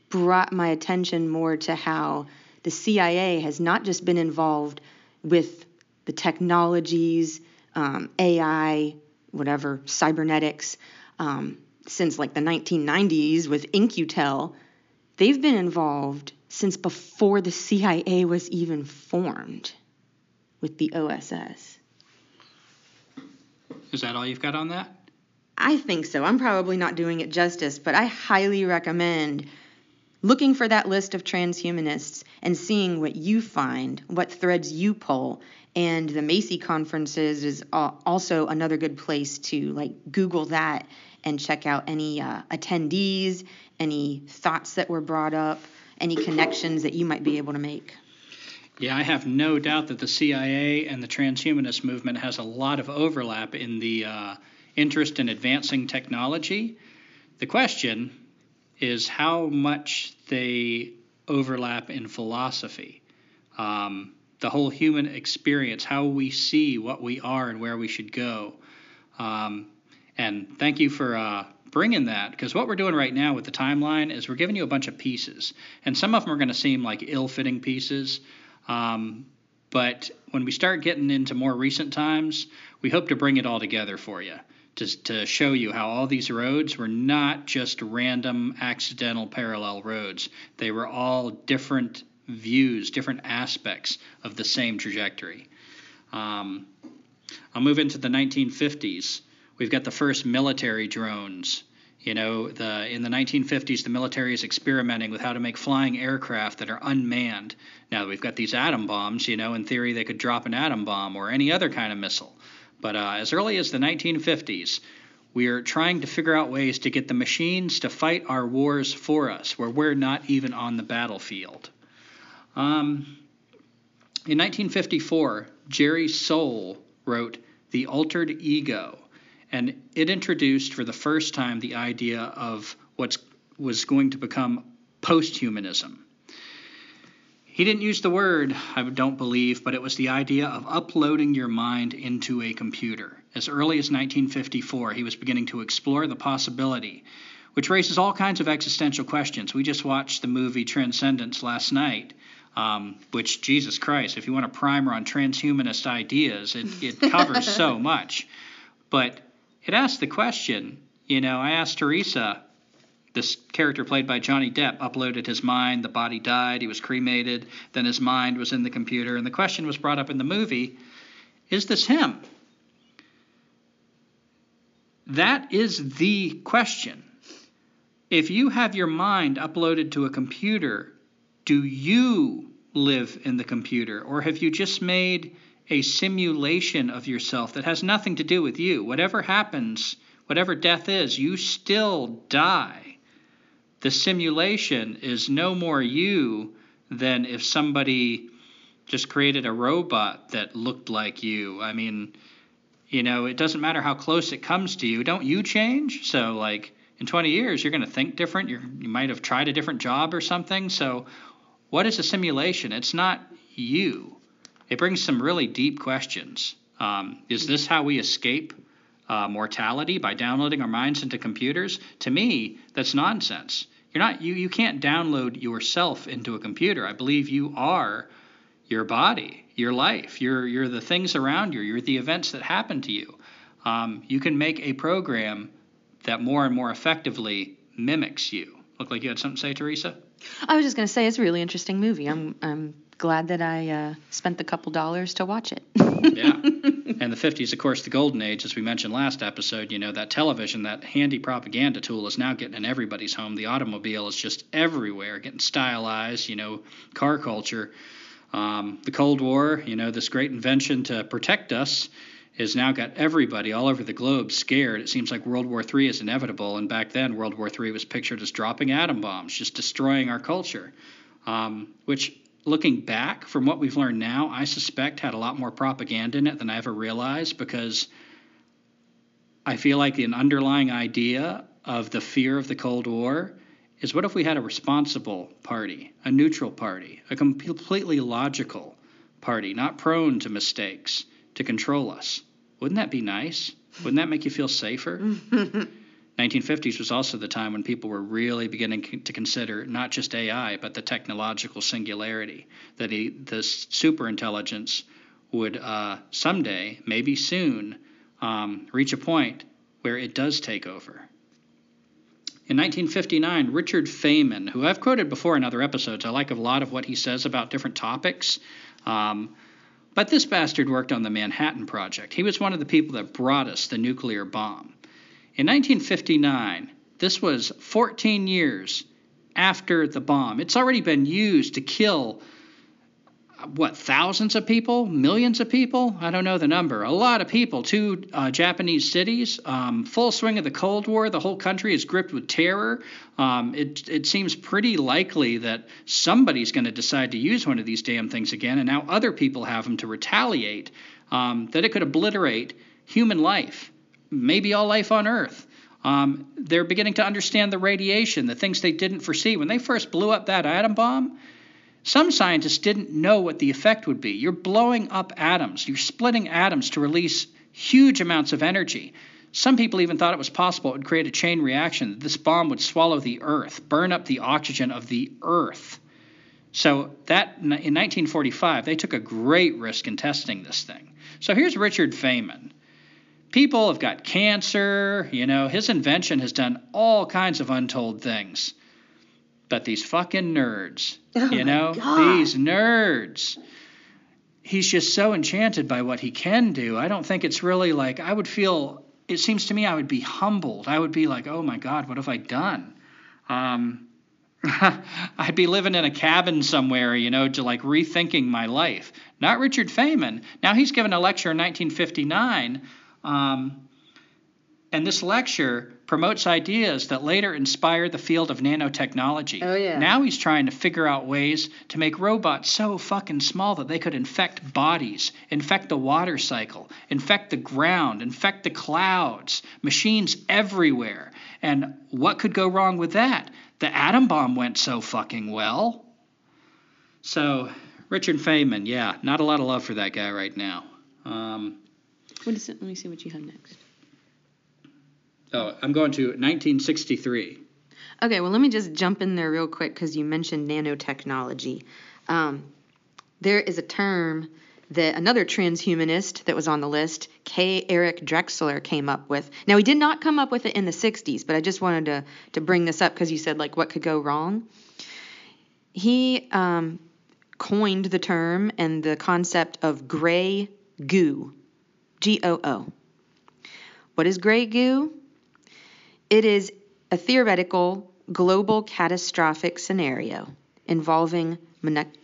brought my attention more to how the CIA has not just been involved with the technologies, um, AI, whatever, cybernetics, um, since like the 1990s with In-Q-Tel. They've been involved since before the CIA was even formed with the OSS. Is that all you've got on that? I think so. I'm probably not doing it justice, but I highly recommend looking for that list of transhumanists and seeing what you find, what threads you pull. And the Macy conferences is also another good place to like Google that and check out any uh, attendees, any thoughts that were brought up, any connections that you might be able to make. Yeah, I have no doubt that the CIA and the transhumanist movement has a lot of overlap in the uh, interest in advancing technology. The question is how much they overlap in philosophy. Um, the whole human experience, how we see what we are and where we should go. Um, and thank you for uh, bringing that because what we're doing right now with the timeline is we're giving you a bunch of pieces, and some of them are going to seem like ill-fitting pieces. Um, but when we start getting into more recent times, we hope to bring it all together for you to, to show you how all these roads were not just random, accidental, parallel roads. They were all different views, different aspects of the same trajectory. Um, I'll move into the 1950s. We've got the first military drones. You know, the in the 1950s, the military is experimenting with how to make flying aircraft that are unmanned. Now we've got these atom bombs. You know, in theory, they could drop an atom bomb or any other kind of missile. But uh, as early as the 1950s, we are trying to figure out ways to get the machines to fight our wars for us, where we're not even on the battlefield. Um, in 1954, Jerry Sohl wrote The Altered Ego, and it introduced for the first time the idea of what was going to become posthumanism. He didn't use the word, I don't believe, but it was the idea of uploading your mind into a computer. As early as 1954, he was beginning to explore the possibility, which raises all kinds of existential questions. We just watched the movie Transcendence last night, um, which Jesus Christ, if you want a primer on transhumanist ideas, it, it covers [laughs] so much. But it asks the question, you know, I asked Teresa, this character played by Johnny Depp, uploaded his mind, the body died, he was cremated, then his mind was in the computer, and the question was brought up in the movie is this him? That is the question. If you have your mind uploaded to a computer, do you live in the computer? Or have you just made a simulation of yourself that has nothing to do with you? Whatever happens, whatever death is, you still die. The simulation is no more you than if somebody just created a robot that looked like you. I mean, you know, it doesn't matter how close it comes to you. Don't you change? So, like, in 20 years, you're going to think different. You're, you might have tried a different job or something. So, what is a simulation? It's not you. It brings some really deep questions. Um, is this how we escape uh, mortality by downloading our minds into computers? To me, that's nonsense. You're not you, you can't download yourself into a computer. I believe you are your body, your life, you're, you're the things around you, you're the events that happen to you. Um, you can make a program that more and more effectively mimics you. Look like you had something to say, Teresa? I was just going to say it's a really interesting movie. I'm I'm glad that I uh, spent the couple dollars to watch it. yeah. [laughs] And the 50s, of course, the golden age, as we mentioned last episode, you know, that television, that handy propaganda tool is now getting in everybody's home. The automobile is just everywhere, getting stylized, you know, car culture. Um, the Cold War, you know, this great invention to protect us has now got everybody all over the globe scared. It seems like World War III is inevitable, and back then World War III was pictured as dropping atom bombs, just destroying our culture. Um, which, looking back from what we've learned now, I suspect had a lot more propaganda in it than I ever realized because I feel like an underlying idea of the fear of the Cold War is what if we had a responsible party, a neutral party, a completely logical party, not prone to mistakes? to control us. Wouldn't that be nice? Wouldn't that make you feel safer? [laughs] 1950s was also the time when people were really beginning to consider not just AI, but the technological singularity, that he, this superintelligence would uh, someday, maybe soon, um, reach a point where it does take over. In 1959, Richard Feynman, who I've quoted before in other episodes, I like a lot of what he says about different topics. Um, but this bastard worked on the Manhattan Project. He was one of the people that brought us the nuclear bomb. In 1959, this was 14 years after the bomb. It's already been used to kill what thousands of people, millions of people? I don't know the number. A lot of people. Two uh, Japanese cities, um, full swing of the Cold War. The whole country is gripped with terror. Um, it it seems pretty likely that somebody's going to decide to use one of these damn things again, and now other people have them to retaliate. Um, that it could obliterate human life maybe all life on Earth. Um, they're beginning to understand the radiation, the things they didn't foresee. When they first blew up that atom bomb, some scientists didn't know what the effect would be. You're blowing up atoms, you're splitting atoms to release huge amounts of energy. Some people even thought it was possible it would create a chain reaction, this bomb would swallow the Earth, burn up the oxygen of the Earth. So that in 1945, they took a great risk in testing this thing. So here's Richard Feynman. People have got cancer, you know, his invention has done all kinds of untold things. But these fucking nerds, Oh you know, these nerds. He's just so enchanted by what he can do. I don't think it's really like I would feel it seems to me I would be humbled. I would be like, "Oh my god, what have I done?" Um [laughs] I'd be living in a cabin somewhere, you know, to like rethinking my life. Not Richard Feynman. Now he's given a lecture in 1959, um, and this lecture promotes ideas that later inspire the field of nanotechnology. Oh, yeah. Now he's trying to figure out ways to make robots so fucking small that they could infect bodies, infect the water cycle, infect the ground, infect the clouds, machines everywhere. And what could go wrong with that? The atom bomb went so fucking well. So, Richard Feynman, yeah, not a lot of love for that guy right now. Um, What is it? Let me see what you have next. oh, I'm going to 1963. Okay, well, let me just jump in there real quick because you mentioned nanotechnology. Um, there is a term that another transhumanist that was on the list, K. Eric Drexler, came up with. Now, he did not come up with it in the 60s, but I just wanted to, to bring this up because you said, like, what could go wrong? He um, coined the term and the concept of gray goo, G O O. What is gray goo? It is a theoretical global catastrophic scenario involving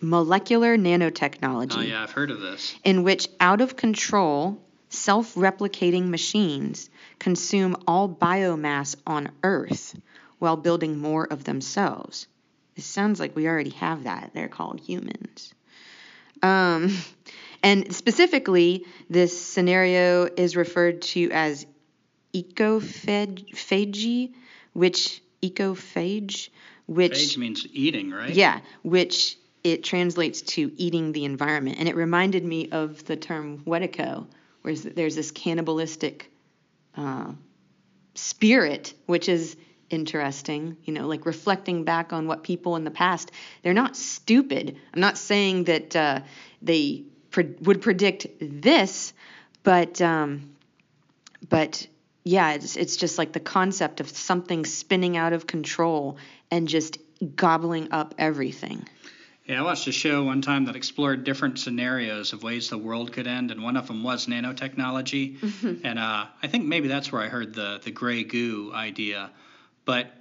molecular nanotechnology Oh, yeah, I've heard of this. in which out of control, self replicating machines consume all biomass on Earth while building more of themselves. It sounds like we already have that. They're called humans. Um, and specifically, this scenario is referred to as ecophagy, which ecophage, which Phage means eating, right? yeah, which it translates to eating the environment. And it reminded me of the term Wetico, where there's this cannibalistic uh, spirit, which is interesting, you know, like reflecting back on what people in the past, they're not stupid. I'm not saying that uh, they pre- would predict this, but, um, but yeah, it's, it's just like the concept of something spinning out of control and just gobbling up everything. Yeah, I watched a show one time that explored different scenarios of ways the world could end, and one of them was nanotechnology. and uh, I think maybe that's where I heard the the gray goo idea. But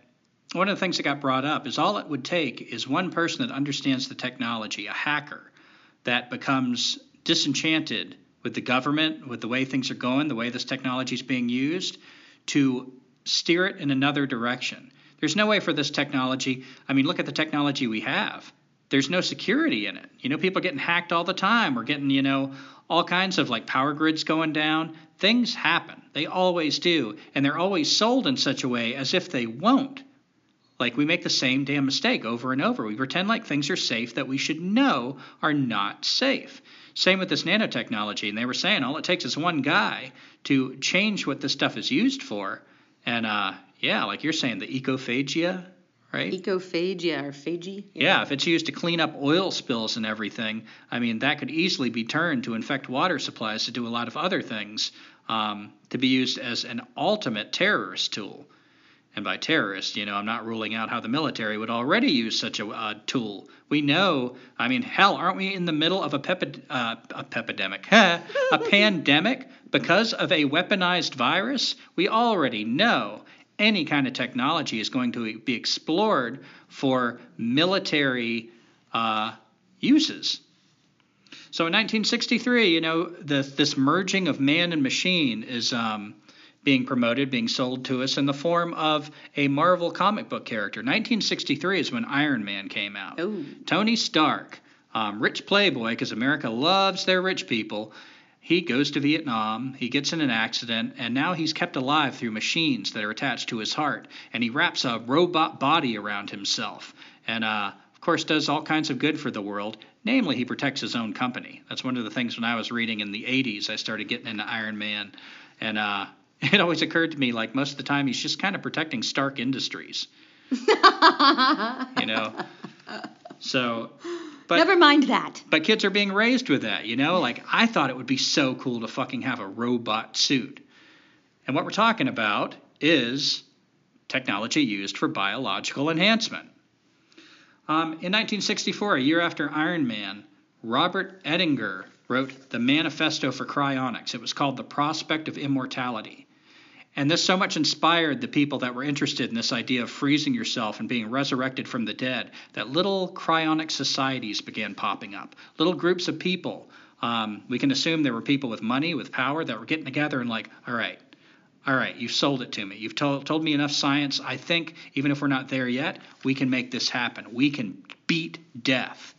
one of the things that got brought up is all it would take is one person that understands the technology, a hacker, that becomes disenchanted with the government, with the way things are going, the way this technology is being used, to steer it in another direction. There's no way for this technology. I mean, look at the technology we have. There's no security in it. You know, people are getting hacked all the time. We're getting, you know, all kinds of like power grids going down. Things happen. They always do. And they're always sold in such a way as if they won't. Like we make the same damn mistake over and over. We pretend like things are safe that we should know are not safe. Same with this nanotechnology. And they were saying all it takes is one guy to change what this stuff is used for. And uh, yeah, like you're saying, the ecophagia, right? Ecophagia or phagy? Yeah, yeah, if it's used to clean up oil spills and everything, I mean, that could easily be turned to infect water supplies to do a lot of other things, um, to be used as an ultimate terrorist tool. And by terrorist, you know, I'm not ruling out how the military would already use such a uh, tool. We know, I mean, hell, aren't we in the middle of a, pepid- uh, a pepidemic, a [laughs] pandemic because of a weaponized virus? We already know any kind of technology is going to be explored for military uh, uses. So in 1963, you know, the, this merging of man and machine is um, being promoted, being sold to us in the form of a Marvel comic book character. 1963 is when Iron Man came out. Oh. Tony Stark, um, rich playboy, because America loves their rich people. he goes to Vietnam, he gets in an accident, and now he's kept alive through machines that are attached to his heart. And he wraps a robot body around himself. And, uh, of course, does all kinds of good for the world. Namely, he protects his own company. That's one of the things when I was reading in the 80s, I started getting into Iron Man. And uh, [laughs] it always occurred to me like most of the time he's just kind of protecting Stark Industries. [laughs] you know? So but, Never mind that. But kids are being raised with that, you know? Like, I thought it would be so cool to fucking have a robot suit. And what we're talking about is technology used for biological enhancement. Um, in 1964, a year after Iron Man, Robert Ettinger wrote the Manifesto for Cryonics. It was called The Prospect of Immortality. And this so much inspired the people that were interested in this idea of freezing yourself and being resurrected from the dead that little cryonic societies began popping up. Little groups of people. Um, we can assume there were people with money, with power, that were getting together and like, all right, all right, you've sold it to me. You've told, told me enough science. I think even if we're not there yet, we can make this happen. We can beat death.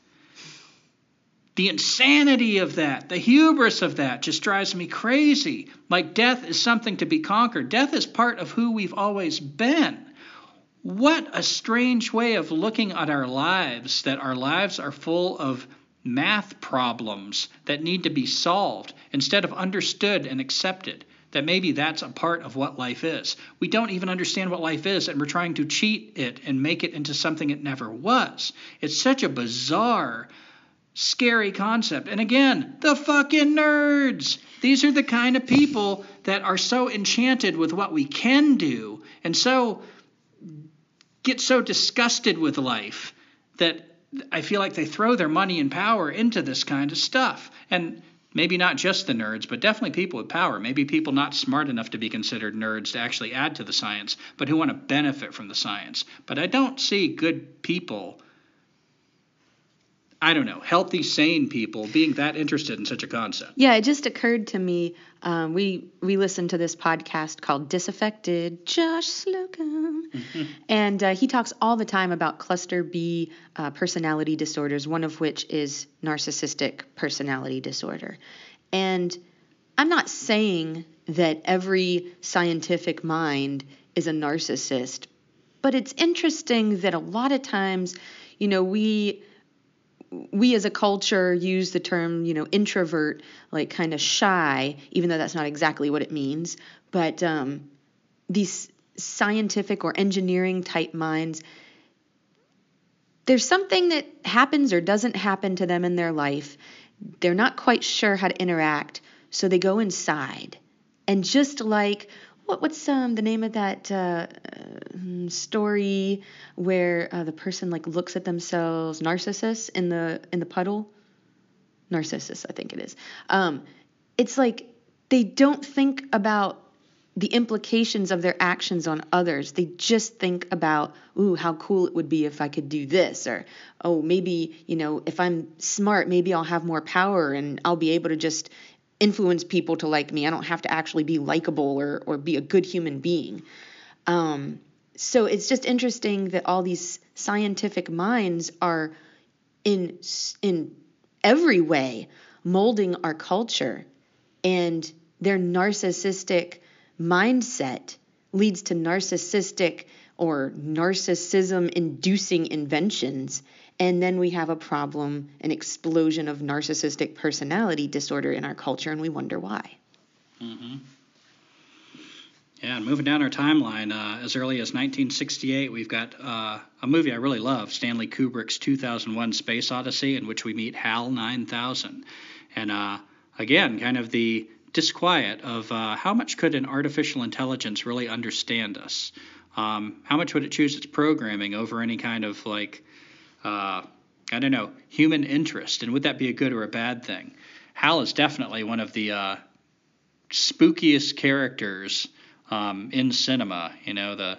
The insanity of that, the hubris of that just drives me crazy. Like death is something to be conquered. Death is part of who we've always been. What a strange way of looking at our lives that our lives are full of math problems that need to be solved instead of understood and accepted. That maybe that's a part of what life is. We don't even understand what life is, and we're trying to cheat it and make it into something it never was. It's such a bizarre scary concept. And again, the fucking nerds. These are the kind of people that are so enchanted with what we can do and so get so disgusted with life that I feel like they throw their money and power into this kind of stuff. And maybe not just the nerds, but definitely people with power. Maybe people not smart enough to be considered nerds to actually add to the science, but who want to benefit from the science. But I don't see good people I don't know, healthy, sane people being that interested in such a concept. Yeah, it just occurred to me. Um, we we listened to this podcast called Disaffected, Josh Slocum, mm-hmm. and uh, he talks all the time about cluster B uh, personality disorders, one of which is narcissistic personality disorder. And I'm not saying that every scientific mind is a narcissist, but it's interesting that a lot of times, you know, we we as a culture use the term, you know, introvert, like kind of shy, even though that's not exactly what it means. But um, these scientific or engineering type minds, there's something that happens or doesn't happen to them in their life. They're not quite sure how to interact, so they go inside. And just like what what's um the name of that uh, uh, story where uh, the person like looks at themselves narcissus in the in the puddle? Narcissus i think it is. Um it's like they don't think about the implications of their actions on others. They just think about ooh how cool it would be if i could do this or oh maybe you know if i'm smart maybe i'll have more power and i'll be able to just influence people to like me. I don't have to actually be likable or or be a good human being. Um, so it's just interesting that all these scientific minds are in in every way molding our culture and their narcissistic mindset leads to narcissistic or narcissism inducing inventions and then we have a problem, an explosion of narcissistic personality disorder in our culture, and we wonder why. Mm-hmm. Yeah, and moving down our timeline, uh, as early as 1968, we've got uh, a movie I really love, Stanley Kubrick's 2001 Space Odyssey, in which we meet HAL 9000. And uh, again, kind of the disquiet of uh, how much could an artificial intelligence really understand us? Um, how much would it choose its programming over any kind of like uh, I don't know, human interest, and would that be a good or a bad thing? Hal is definitely one of the uh, spookiest characters um, in cinema. You know, the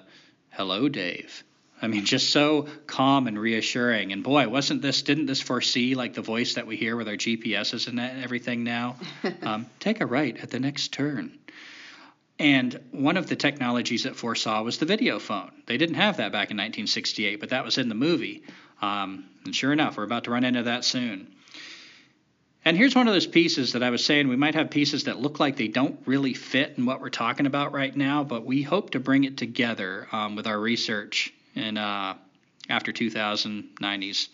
hello, Dave. I mean, just so calm and reassuring. And boy, wasn't this, didn't this foresee like the voice that we hear with our GPSs and everything now? [laughs] um, take a right at the next turn. And one of the technologies it foresaw was the video phone. They didn't have that back in 1968, but that was in the movie. Um, and sure enough, we're about to run into that soon. And here's one of those pieces that I was saying we might have pieces that look like they don't really fit in what we're talking about right now, but we hope to bring it together um, with our research in uh, after 2090s.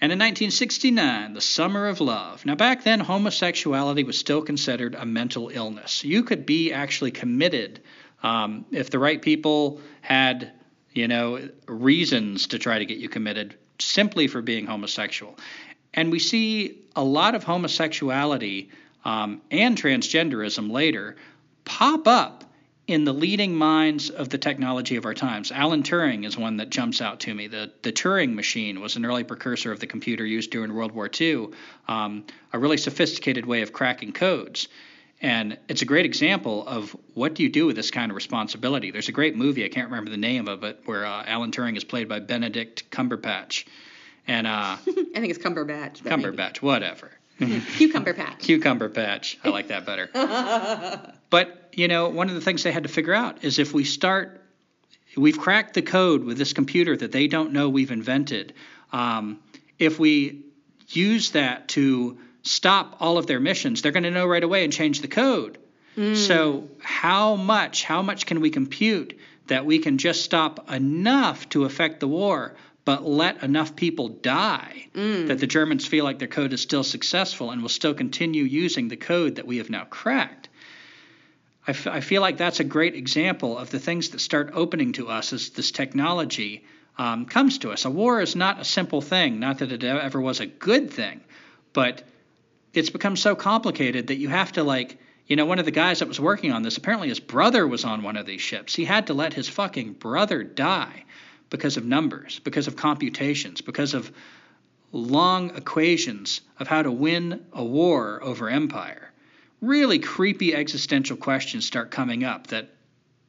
And in 1969, the summer of love. Now, back then, homosexuality was still considered a mental illness. You could be actually committed um, if the right people had, you know, reasons to try to get you committed simply for being homosexual. And we see a lot of homosexuality um, and transgenderism later pop up in the leading minds of the technology of our times. Alan Turing is one that jumps out to me. The, the Turing machine was an early precursor of the computer used during World War II, um, a really sophisticated way of cracking codes. And it's a great example of what do you do with this kind of responsibility. There's a great movie, I can't remember the name of it, where uh, Alan Turing is played by Benedict Cumberbatch. And uh, [laughs] I think it's Cumberbatch. Cumberbatch, maybe. whatever. Cucumber patch. Cucumber patch. I like that better. [laughs] but, you know, one of the things they had to figure out is if we start, we've cracked the code with this computer that they don't know we've invented. Um, if we use that to stop all of their missions, they're going to know right away and change the code. Mm. So, how much, how much can we compute that we can just stop enough to affect the war? But let enough people die mm. that the Germans feel like their code is still successful and will still continue using the code that we have now cracked. I, f- I feel like that's a great example of the things that start opening to us as this technology um, comes to us. A war is not a simple thing, not that it ever was a good thing, but it's become so complicated that you have to like you know, one of the guys that was working on this, apparently his brother was on one of these ships. He had to let his fucking brother die because of numbers, because of computations, because of long equations of how to win a war over empire. Really creepy existential questions start coming up that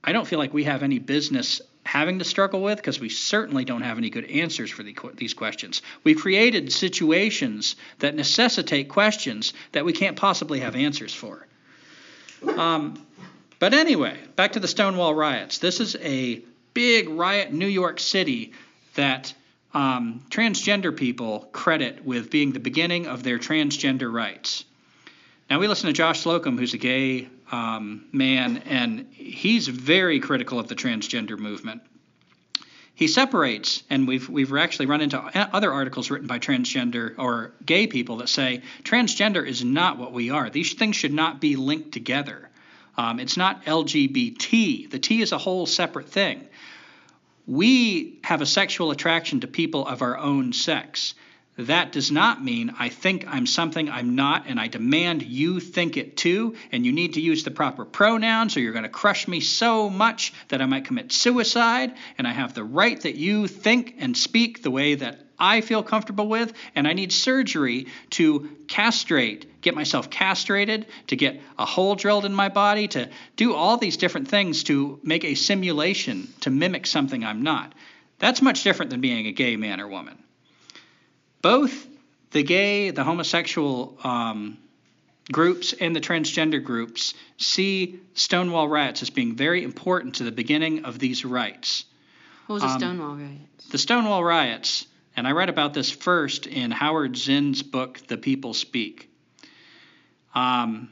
I don't feel like we have any business having to struggle with because we certainly don't have any good answers for the, these questions. We've created situations that necessitate questions that we can't possibly have answers for. Um, but anyway, back to the Stonewall riots. This is a big riot in New York City that um, transgender people credit with being the beginning of their transgender rights. Now, we listen to Josh Slocum, who's a gay um, man, and he's very critical of the transgender movement. He separates, and we've we've actually run into other articles written by transgender or gay people that say transgender is not what we are. These things should not be linked together. Um, it's not LGBT. The T is a whole separate thing. We have a sexual attraction to people of our own sex. That does not mean I think I'm something I'm not and I demand you think it too, and you need to use the proper pronouns or you're going to crush me so much that I might commit suicide, and I have the right that you think and speak the way that I feel comfortable with, and I need surgery to castrate, get myself castrated, to get a hole drilled in my body, to do all these different things to make a simulation to mimic something I'm not. That's much different than being a gay man or woman. Both the gay, the homosexual um, groups, and the transgender groups see Stonewall riots as being very important to the beginning of these rights. What was the um, Stonewall riots? The Stonewall riots and I read about this first in Howard Zinn's book, The People Speak. Um,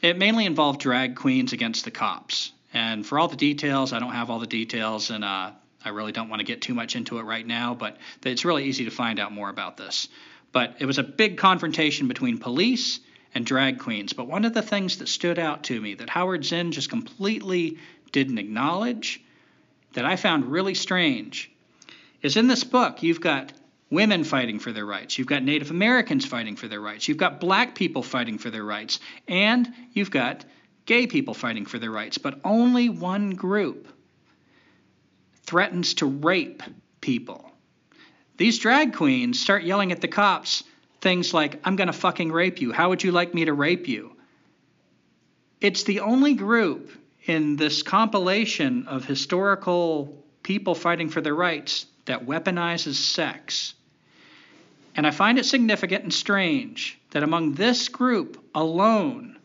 it mainly involved drag queens against the cops. And for all the details, I don't have all the details, and uh, I really don't want to get too much into it right now, but it's really easy to find out more about this. But it was a big confrontation between police and drag queens. But one of the things that stood out to me that Howard Zinn just completely didn't acknowledge, that I found really strange, is in this book, you've got women fighting for their rights, you've got Native Americans fighting for their rights, you've got black people fighting for their rights, and you've got gay people fighting for their rights. But only one group threatens to rape people. These drag queens start yelling at the cops things like, I'm going to fucking rape you. How would you like me to rape you? It's the only group in this compilation of historical people fighting for their rights that weaponizes sex. And I find it significant and strange that among this group alone,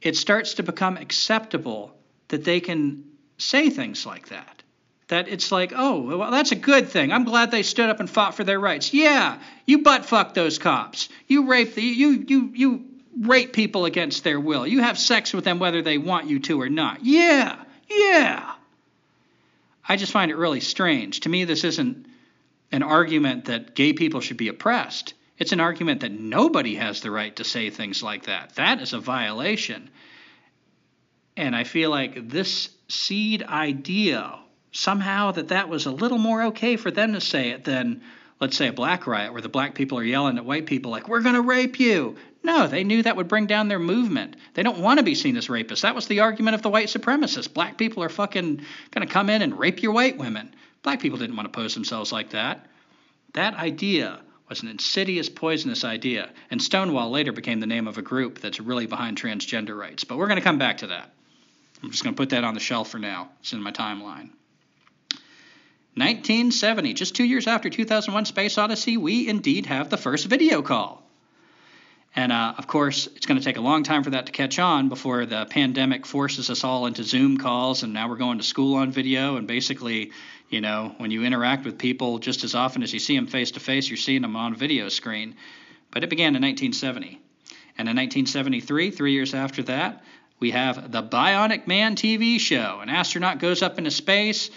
it starts to become acceptable that they can say things like that. That it's like, oh, well, that's a good thing. I'm glad they stood up and fought for their rights. Yeah, you butt fuck those cops. You rape the you you you rape people against their will. You have sex with them whether they want you to or not. Yeah, yeah. I just find it really strange. To me, this isn't an argument that gay people should be oppressed. It's an argument that nobody has the right to say things like that. That is a violation. And I feel like this seed idea, somehow that that was a little more okay for them to say it than, let's say, a black riot where the black people are yelling at white people like, we're going to rape you. No, they knew that would bring down their movement. They don't want to be seen as rapists. That was the argument of the white supremacists. Black people are fucking going to come in and rape your white women. Black people didn't want to pose themselves like that. That idea was an insidious, poisonous idea, and Stonewall later became the name of a group that's really behind transgender rights. But we're going to come back to that. I'm just going to put that on the shelf for now. It's in my timeline. 1970, just two years after 2001 Space Odyssey, we indeed have the first video call. And uh, of course, it's going to take a long time for that to catch on before the pandemic forces us all into Zoom calls, and now we're going to school on video. And basically, you know, when you interact with people just as often as you see them face to face, you're seeing them on video screen. But it began in 1970. And in 1973, three years after that, we have the Bionic Man TV show. An astronaut goes up into space,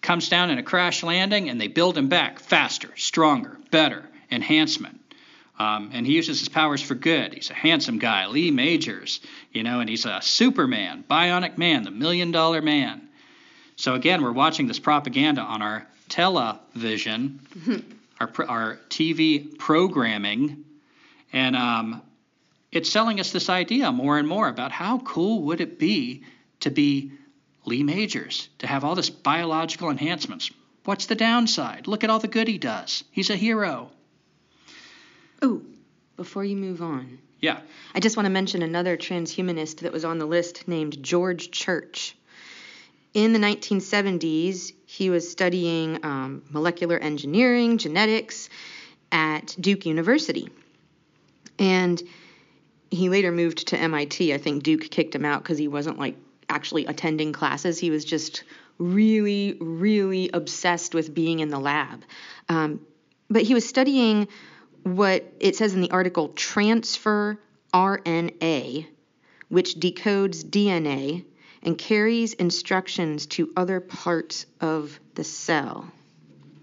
comes down in a crash landing, and they build him back faster, stronger, better, enhancement. Um, and he uses his powers for good. He's a handsome guy, Lee Majors, you know, and he's a Superman, Bionic Man, the Million Dollar Man. So again, we're watching this propaganda on our television, our our TV programming, and um, it's selling us this idea more and more about how cool would it be to be Lee Majors, to have all this biological enhancements. What's the downside? Look at all the good he does. He's a hero. Oh, before you move on. Yeah. I just want to mention another transhumanist that was on the list named George Church. In the 1970s, he was studying um, molecular engineering, genetics at Duke University. And he later moved to MIT. I think Duke kicked him out because he wasn't like actually attending classes. He was just really, really obsessed with being in the lab. Um, but he was studying what it says in the article transfer RNA, which decodes DNA and carries instructions to other parts of the cell.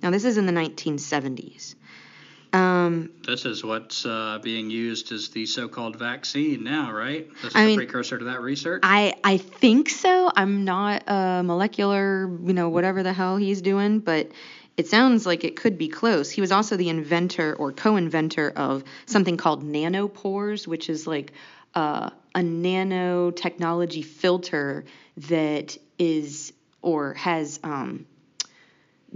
Now, this is in the 1970s. Um, this is what's uh, being used as the so-called vaccine now, right? This is I the mean, precursor to that research. I I think so. I'm not a molecular, you know, whatever the hell he's doing, but it sounds like it could be close. He was also the inventor or co-inventor of something called nanopores, which is like uh, a nanotechnology filter that is or has um,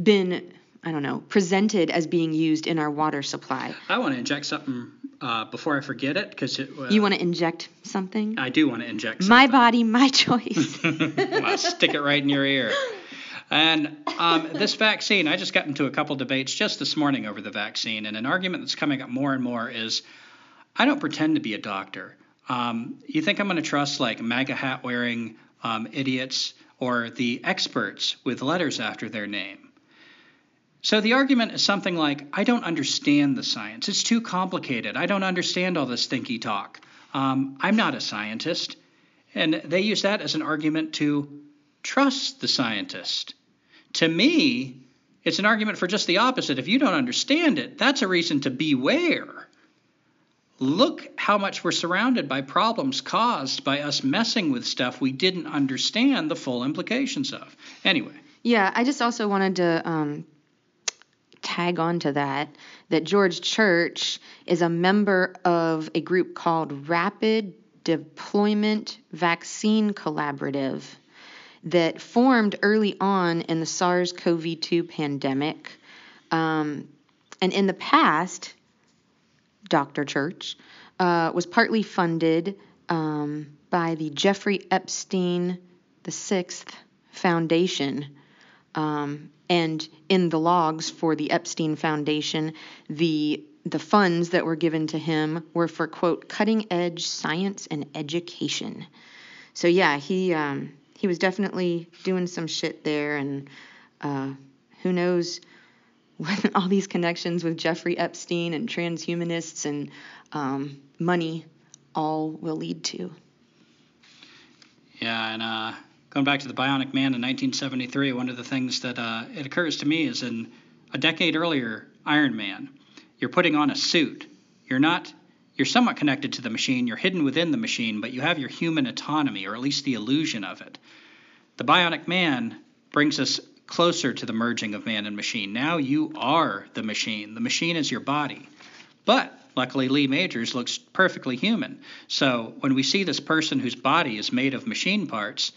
been I don't know, presented as being used in our water supply. I want to inject something uh, before I forget it because uh, you want to inject something. I do want to inject. Something. My body, my choice. [laughs] I'll stick it right in your ear. And um, this vaccine, I just got into a couple debates just this morning over the vaccine, and an argument that's coming up more and more is, I don't pretend to be a doctor. Um, you think I'm going to trust like MAGA hat wearing um, idiots or the experts with letters after their name? So the argument is something like, I don't understand the science. It's too complicated. I don't understand all this thinky talk. Um, I'm not a scientist. And they use that as an argument to trust the scientist. To me, it's an argument for just the opposite. If you don't understand it, that's a reason to beware. Look how much we're surrounded by problems caused by us messing with stuff we didn't understand the full implications of. Anyway. Yeah, I just also wanted to um, tag on to that that George Church is a member of a group called Rapid Deployment Vaccine Collaborative that formed early on in the SARS CoV 2 pandemic. Um, and in the past, Dr. Church uh, was partly funded um, by the Jeffrey Epstein VI Foundation. Um, and in the logs for the Epstein Foundation, the the funds that were given to him were for quote cutting edge science and education. So yeah, he um, he was definitely doing some shit there, and uh, who knows what [laughs] all these connections with Jeffrey Epstein and transhumanists and um, money all will lead to. Yeah, and uh, going back to the Bionic Man in 1973, one of the things that uh, it occurs to me is in a decade earlier, Iron Man, you're putting on a suit. You're not. You're somewhat connected to the machine. You're hidden within the machine, but you have your human autonomy, or at least the illusion of it. The Bionic Man brings us closer to the merging of man and machine. Now you are the machine. The machine is your body. But luckily, Lee Majors looks perfectly human. So when we see this person whose body is made of machine parts,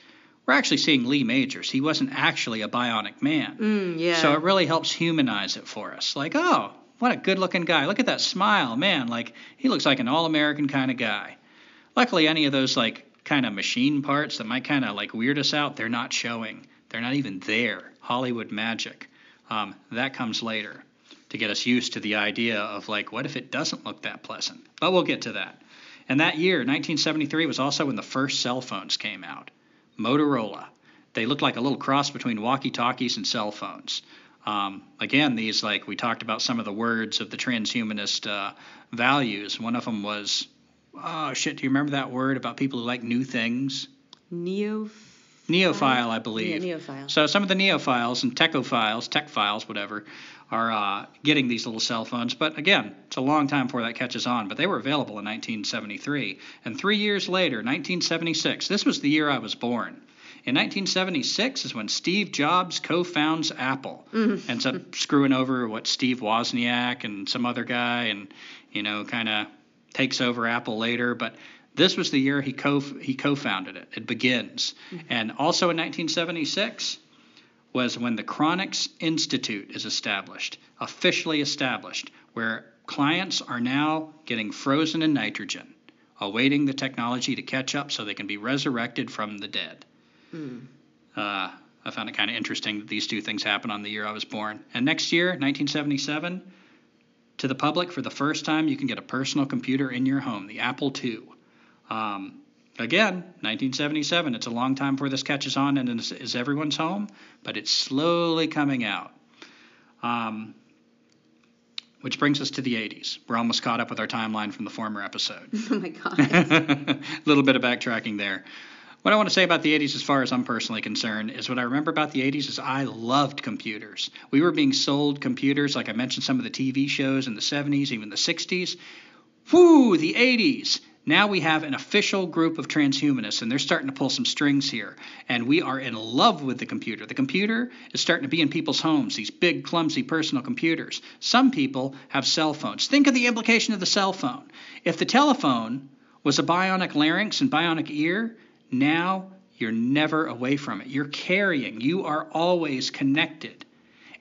we're actually seeing Lee Majors. He wasn't actually a bionic man. Mm, yeah. So it really helps humanize it for us. Like, oh, what a good looking guy. Look at that smile. Man, like, he looks like an all American kind of guy. Luckily, any of those, like, kind of machine parts that might kind of like weird us out, they're not showing. They're not even there. Hollywood magic. Um, that comes later to get us used to the idea of like, what if it doesn't look that pleasant? But we'll get to that. And that year, 1973, was also when the first cell phones came out. Motorola. They looked like a little cross between walkie talkies and cell phones. Um, again, these, like, we talked about some of the words of the transhumanist uh, values. One of them was, oh, shit, do you remember that word about people who like new things? Neo. Neophile, I believe. Yeah, neophile. So some of the neophiles and techophiles, tech files, whatever, are uh, getting these little cell phones. But again, it's a long time before that catches on. But they were available in 1973. And three years later, 1976, this was the year I was born. In 1976 is when Steve Jobs co-founds Apple. Mm-hmm. Ends up screwing over what Steve Wozniak and some other guy, and you know, kind of takes over Apple later. But this was the year he co he co-founded it. It begins, Mm-hmm. and also in 1976 was when the Cryonics Institute is established, officially established, where clients are now getting frozen in nitrogen, awaiting the technology to catch up so they can be resurrected from the dead. Uh, I found it kind of interesting that these two things happened on the year I was born. And next year, 1977, to the public, for the first time, you can get a personal computer in your home, the Apple II. Um, again, 1977. It's a long time before this catches on and is, is everyone's home, but it's slowly coming out. Um, which brings us to the 80s. We're almost caught up with our timeline from the former episode. [laughs] Oh my god. a [laughs] little bit of backtracking there. What I want to say about the 80s, as far as I'm personally concerned, is what I remember about the 80s is I loved computers. We were being sold computers, like I mentioned, some of the TV shows in the 70s, even the 60s. Whoo, the 80s. Now we have an official group of transhumanists, and they're starting to pull some strings here. And we are in love with the computer. The computer is starting to be in people's homes, these big, clumsy personal computers. Some people have cell phones. Think of the implication of the cell phone. If the telephone was a bionic larynx and bionic ear, now you're never away from it. You're carrying, you are always connected.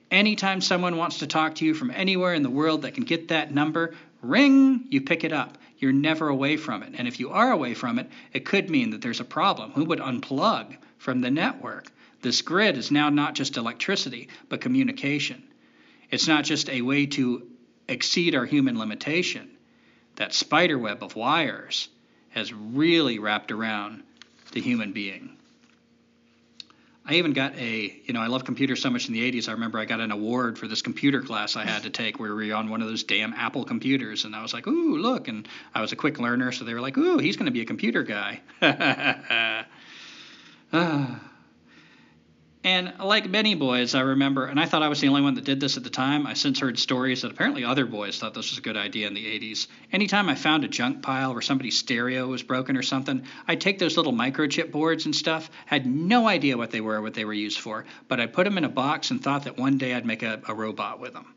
Anytime someone wants to talk to you from anywhere in the world that can get that number, ring, you pick it up. You're never away from it. And if you are away from it, it could mean that there's a problem. Who would unplug from the network? This grid is now not just electricity, but communication. It's not just a way to exceed our human limitation. That spider web of wires has really wrapped around the human being. I even got a, you know, I love computers so much in the 80s. I remember I got an award for this computer class I had to take where we were on one of those damn Apple computers. And I was like, ooh, look. And I was a quick learner, so they were like, ooh, he's going to be a computer guy. [laughs] Ah. And like many boys, I remember, and I thought I was the only one that did this at the time. I since heard stories that apparently other boys thought this was a good idea in the 80s. Anytime I found a junk pile where somebody's stereo was broken or something, I'd take those little microchip boards and stuff. Had no idea what they were, what they were used for, but I put them in a box and thought that one day I'd make a, a robot with them.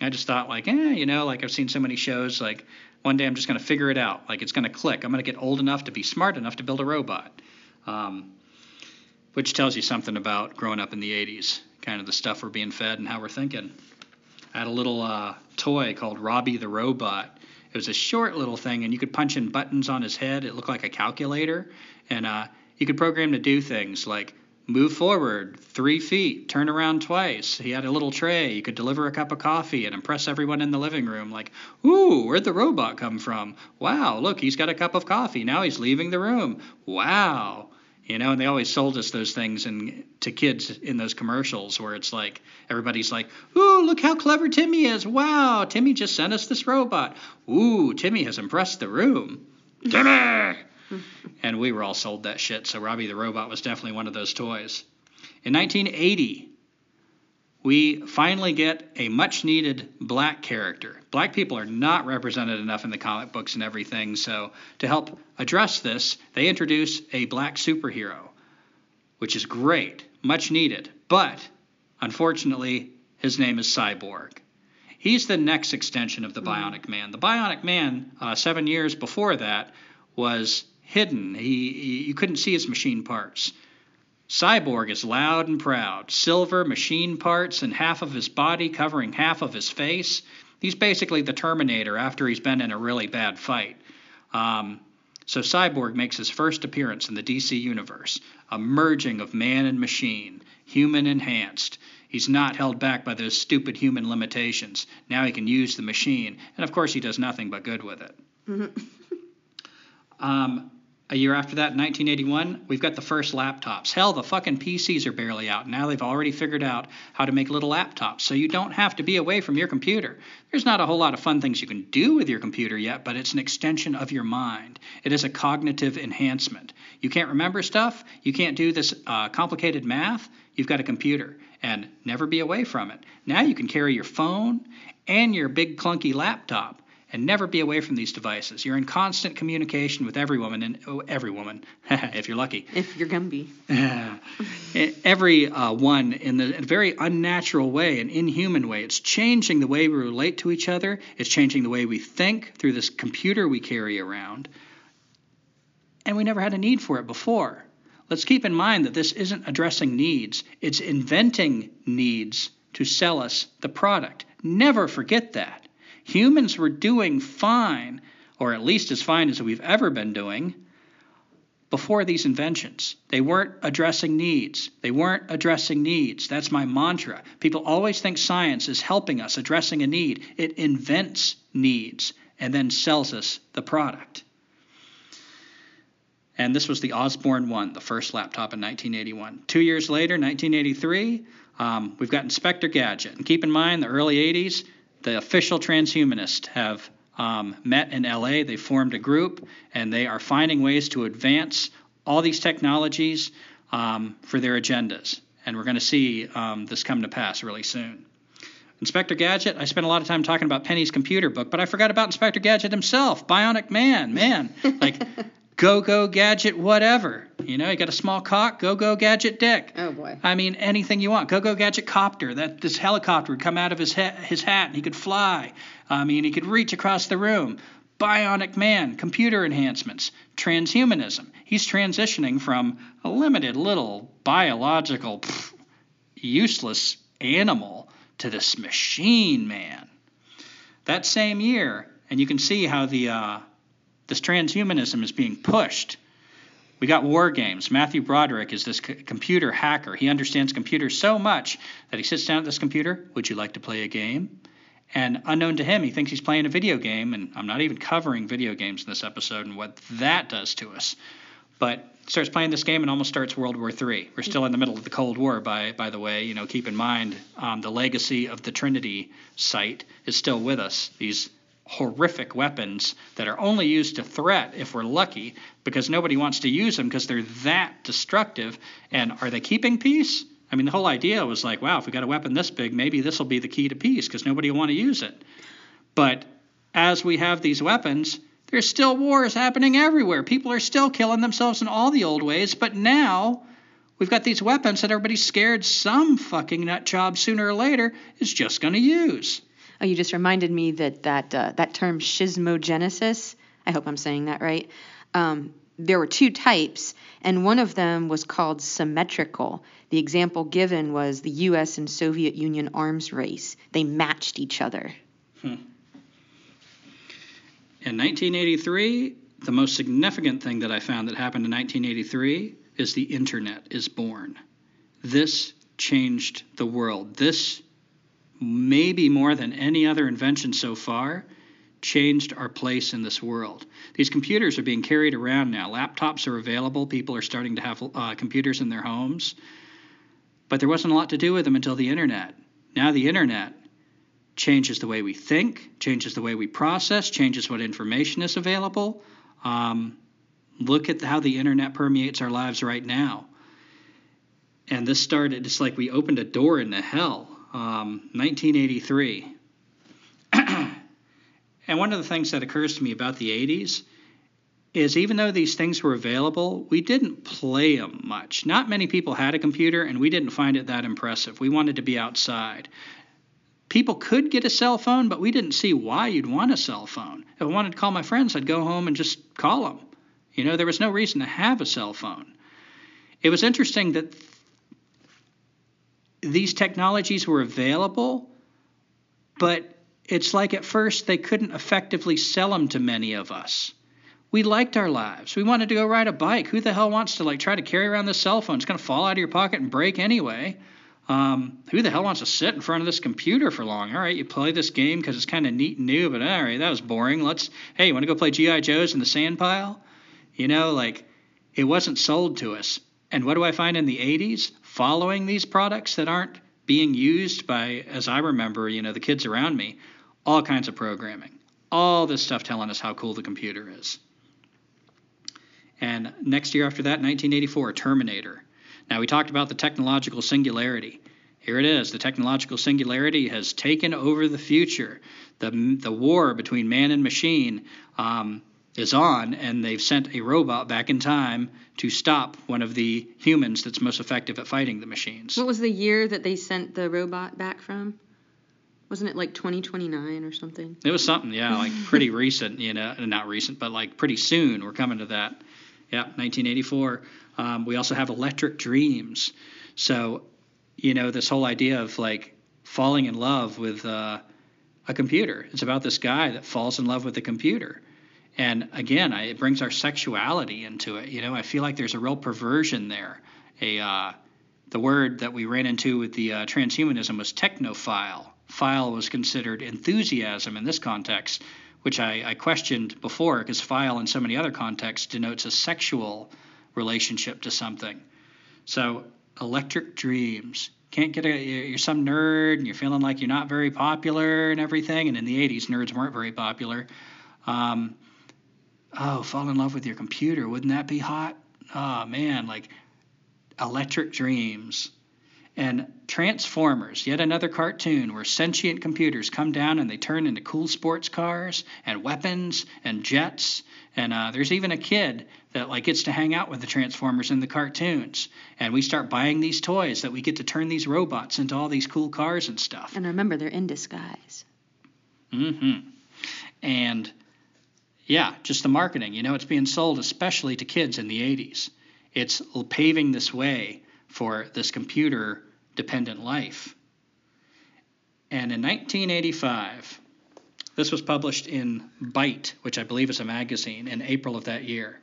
I just thought like, eh, you know, like I've seen so many shows, like one day I'm just going to figure it out. Like it's going to click. I'm going to get old enough to be smart enough to build a robot. Um, which tells you something about growing up in the 80s, kind of the stuff we're being fed and how we're thinking. I had a little uh, toy called Robbie the Robot. It was a short little thing, and you could punch in buttons on his head. It looked like a calculator, and uh, you could program to do things like move forward three feet, turn around twice. He had a little tray. You could deliver a cup of coffee and impress everyone in the living room. Like, ooh, where'd the robot come from? Wow, look, he's got a cup of coffee. Now he's leaving the room. Wow You know, and they always sold us those things and to kids in those commercials where it's like everybody's like, "Ooh, look how clever Timmy is! Wow, Timmy just sent us this robot. Ooh, Timmy has impressed the room. Timmy!" and we were all sold that shit. So Robbie the robot was definitely one of those toys. In 1980, we finally get a much needed black character. Black people are not represented enough in the comic books and everything, so to help address this, they introduce a black superhero, which is great, much needed. But unfortunately, his name is Cyborg. He's the next extension of the Bionic Man. The Bionic Man, uh, seven years before that, was hidden. He, he, you couldn't see his machine parts. Cyborg is loud and proud, silver machine parts and half of his body covering half of his face. He's basically the Terminator after he's been in a really bad fight. Um, so Cyborg makes his first appearance in the DC universe, a merging of man and machine, human enhanced. He's not held back by those stupid human limitations. Now he can use the machine, and of course he does nothing but good with it. [laughs] um, a year after that, in 1981, we've got the first laptops. Hell, the fucking PCs are barely out. Now they've already figured out how to make little laptops, so you don't have to be away from your computer. There's not a whole lot of fun things you can do with your computer yet, but it's an extension of your mind. It is a cognitive enhancement. You can't remember stuff, you can't do this uh, complicated math, you've got a computer, and never be away from it. Now you can carry your phone and your big clunky laptop and never be away from these devices. You're in constant communication with every woman, and oh, every woman, [laughs] if you're lucky. If you're Gumby. [laughs] every uh, one in, the, in a very unnatural way, an inhuman way. It's changing the way we relate to each other. It's changing the way we think through this computer we carry around. And we never had a need for it before. Let's keep in mind that this isn't addressing needs, it's inventing needs to sell us the product. Never forget that. Humans were doing fine, or at least as fine as we've ever been doing, before these inventions. They weren't addressing needs. They weren't addressing needs. That's my mantra. People always think science is helping us addressing a need. It invents needs and then sells us the product. And this was the Osborne 1, the first laptop in 1981. Two years later, 1983, um, we've got Inspector Gadget. And keep in mind, the early 80s, the official transhumanists have um, met in LA. They formed a group, and they are finding ways to advance all these technologies um, for their agendas. And we're going to see um, this come to pass really soon. Inspector Gadget, I spent a lot of time talking about Penny's computer book, but I forgot about Inspector Gadget himself, Bionic Man. Man, like go go gadget whatever. You know, you got a small cock, go go gadget dick. Oh boy. I mean, anything you want. Go go gadget copter. That this helicopter would come out of his ha- his hat and he could fly. I mean, he could reach across the room. Bionic man, computer enhancements, transhumanism. He's transitioning from a limited little biological pff, useless animal to this machine man. That same year, and you can see how the uh, this transhumanism is being pushed. We got war games. Matthew Broderick is this c- computer hacker. He understands computers so much that he sits down at this computer. Would you like to play a game? And unknown to him, he thinks he's playing a video game. And I'm not even covering video games in this episode and what that does to us. But starts playing this game and almost starts World War III. We're still in the middle of the Cold War, by by the way. You know, keep in mind um, the legacy of the Trinity site is still with us. These horrific weapons that are only used to threat if we're lucky because nobody wants to use them because they're that destructive. And are they keeping peace? I mean, the whole idea was like, wow, if we got a weapon this big, maybe this will be the key to peace because nobody will want to use it. But as we have these weapons, there's still wars happening everywhere. People are still killing themselves in all the old ways, but now we've got these weapons that everybody's scared some fucking nut job sooner or later is just going to use. Oh, you just reminded me that that uh, that term schismogenesis. I hope I'm saying that right. Um, there were two types, and one of them was called symmetrical. The example given was the U.S. and Soviet Union arms race. They matched each other. Hmm. In 1983, the most significant thing that I found that happened in 1983 is the internet is born. This changed the world. This maybe more than any other invention so far, changed our place in this world. These computers are being carried around now. Laptops are available. People are starting to have uh, computers in their homes. But there wasn't a lot to do with them until the internet. Now the internet changes the way we think, changes the way we process, changes what information is available. Um, look at how the internet permeates our lives right now. And this started, it's like we opened a door into hell. Um, 1983. [clears throat] and one of the things that occurs to me about the 80s is even though these things were available, we didn't play them much. Not many people had a computer, and we didn't find it that impressive. We wanted to be outside people could get a cell phone, but we didn't see why you'd want a cell phone. If I wanted to call my friends, I'd go home and just call them. You know, there was no reason to have a cell phone. It was interesting that these technologies were available, but it's like at first they couldn't effectively sell them to many of us. We liked our lives. We wanted to go ride a bike. Who the hell wants to like try to carry around this cell phone? It's going to fall out of your pocket and break anyway. Um, who the hell wants to sit in front of this computer for long? All right, you play this game because it's kind of neat and new, but all right, that was boring. Let's, hey, you want to go play G.I. Joe's in the sand pile? You know, like, it wasn't sold to us. And what do I find in the 80s? Following these products that aren't being used by, as I remember, you know, the kids around me, all kinds of programming. All this stuff telling us how cool the computer is. And next year after that, 1984, Terminator. Now, we talked about the technological singularity. Here it is. The technological singularity has taken over the future. The, the war between man and machine um, is on, and they've sent a robot back in time to stop one of the humans that's most effective at fighting the machines. What was the year that they sent the robot back from? Wasn't it like 2029 or something? It was something, yeah, like [laughs] pretty recent, you know, not recent, but like pretty soon. We're coming to that. Yeah, 1984. Um, we also have electric dreams. So, you know, this whole idea of like falling in love with uh, a computer. It's about this guy that falls in love with the computer. And again, I, it brings our sexuality into it. You know, I feel like there's a real perversion there. A uh, the word that we ran into with the uh, transhumanism was technophile. phile was considered enthusiasm in this context, which I, I questioned before because phile in so many other contexts denotes a sexual relationship to something. So, electric dreams. Can't get a, you're some nerd and you're feeling like you're not very popular and everything. And in the 80s, nerds weren't very popular. Um, oh, fall in love with your computer. Wouldn't that be hot? Oh, man, like electric dreams. And Transformers, yet another cartoon where sentient computers come down and they turn into cool sports cars and weapons and jets. And uh, there's even a kid that like gets to hang out with the Transformers in the cartoons. And we start buying these toys that we get to turn these robots into all these cool cars and stuff. And remember, they're in disguise. Mm-hmm. And yeah, just the marketing. You know, it's being sold especially to kids in the 80s. It's paving this way for this computer dependent life. And in 1985, this was published in Byte, which I believe is a magazine, in April of that year.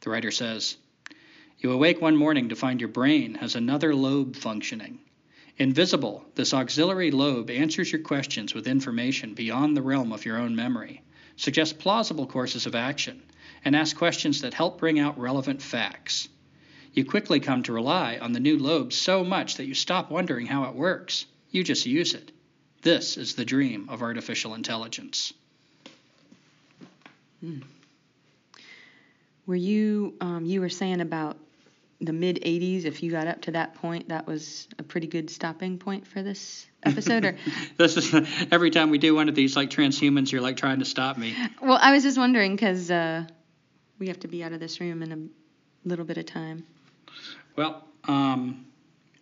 The writer says, You awake one morning to find your brain has another lobe functioning. Invisible, this auxiliary lobe answers your questions with information beyond the realm of your own memory, suggests plausible courses of action, and ask questions that help bring out relevant facts. You quickly come to rely on the new lobe so much that you stop wondering how it works. You just use it. This is the dream of artificial intelligence. Hmm. Were you um, you were saying about the mid 80s if you got up to that point that was a pretty good stopping point for this episode or [laughs] this is every time we do one of these like transhumans you're like trying to stop me. Well i was just wondering because uh, we have to be out of this room in a little bit of time. Well um,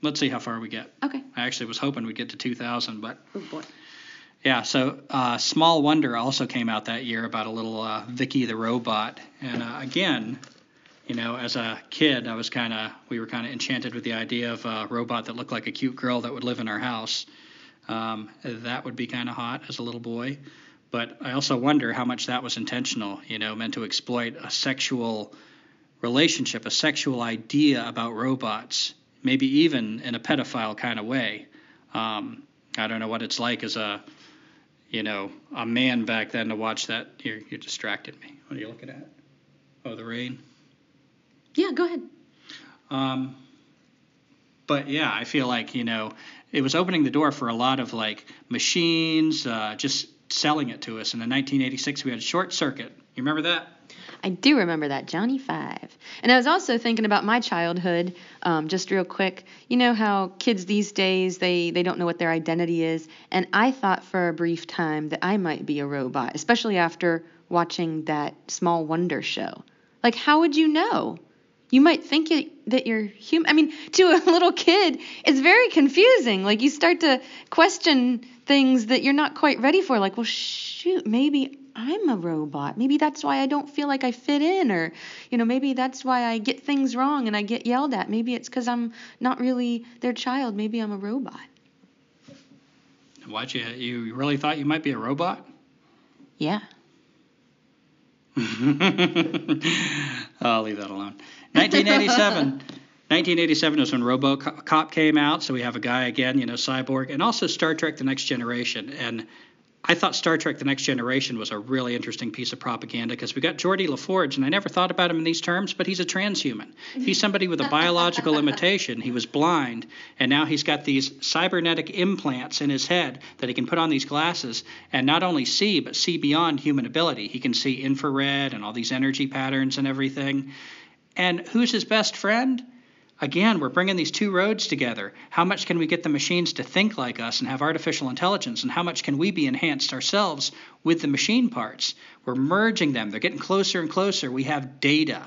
let's see how far we get. Okay. I actually was hoping we'd get to 2000 but oh boy. Yeah, so uh, Small Wonder also came out that year about a little uh, Vicky the robot, and uh, again, you know, as a kid, I was kind of we were kind of enchanted with the idea of a robot that looked like a cute girl that would live in our house. Um, that would be kind of hot as a little boy, but I also wonder how much that was intentional, you know, meant to exploit a sexual relationship, a sexual idea about robots, maybe even in a pedophile kind of way. Um, I don't know what it's like as a you know, a man back then to watch that. You you distracted me. What are you looking at? Oh, the rain. Yeah, go ahead. Um, but yeah, I feel like you know it was opening the door for a lot of like machines, uh, just selling it to us. And in 1986, we had a Short Circuit. You remember that? I do remember that, Johnny Five. And I was also thinking about my childhood, um, just real quick. You know how kids these days they they don't know what their identity is, and I thought for a brief time that I might be a robot, especially after watching that Small Wonder show. Like, how would you know? You might think it, that you're human. I mean, to a [laughs] little kid, it's very confusing. Like, you start to question things that you're not quite ready for. Like, well, shoot, maybe I'm a robot. Maybe that's why I don't feel like I fit in, or, you know, maybe that's why I get things wrong and I get yelled at. Maybe it's because I'm not really their child. Maybe I'm a robot. What you you really thought you might be a robot? Yeah. [laughs] I'll leave that alone. 1987. 1987 was when RoboCop came out, so we have a guy again, you know, cyborg, and also Star Trek: The Next Generation. And I thought Star Trek: The Next Generation was a really interesting piece of propaganda because we got Geordi LaForge, and I never thought about him in these terms, but he's a transhuman. He's somebody with a biological [laughs] limitation. He was blind, and now he's got these cybernetic implants in his head that he can put on these glasses and not only see, but see beyond human ability. He can see infrared and all these energy patterns and everything. And who's his best friend? Again, we're bringing these two roads together. How much can we get the machines to think like us and have artificial intelligence? And how much can we be enhanced ourselves with the machine parts? We're merging them. They're getting closer and closer. We have data.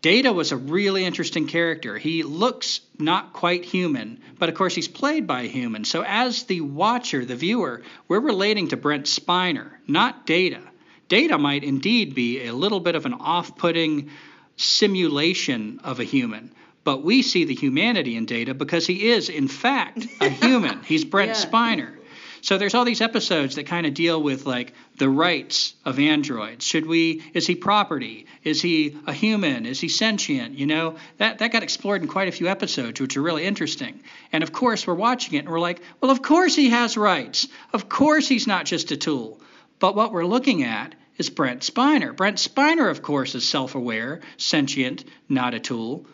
Data was a really interesting character. He looks not quite human, but of course he's played by a human. So as the watcher, the viewer, we're relating to Brent Spiner, not Data. Data might indeed be a little bit of an off putting simulation of a human but we see the humanity in Data because he is, in fact, a [laughs] human. He's Brent yeah. Spiner. So there's all these episodes that kind of deal with like the rights of androids. Should we? Is he property? Is he a human? Is he sentient? You know that that got explored in quite a few episodes, which are really interesting. And of course, we're watching it and we're like, well, of course he has rights. Of course he's not just a tool. But what we're looking at is Brent Spiner. Brent Spiner, of course, is self-aware, sentient, not a tool.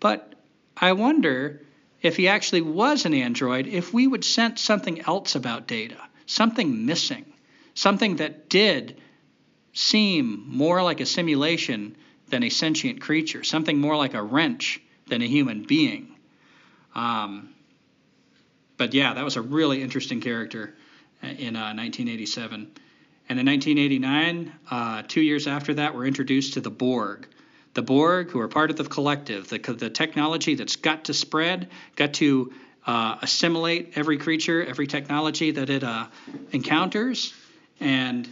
But I wonder if he actually was an android, if we would sense something else about data, something missing, something that did seem more like a simulation than a sentient creature, something more like a wrench than a human being. Um, but yeah, that was a really interesting character in uh, 1987. And in 1989, uh, two years after that, we're introduced to the Borg. The Borg, who are part of the collective, the, the technology that's got to spread, got to uh, assimilate every creature, every technology that it uh, encounters. And,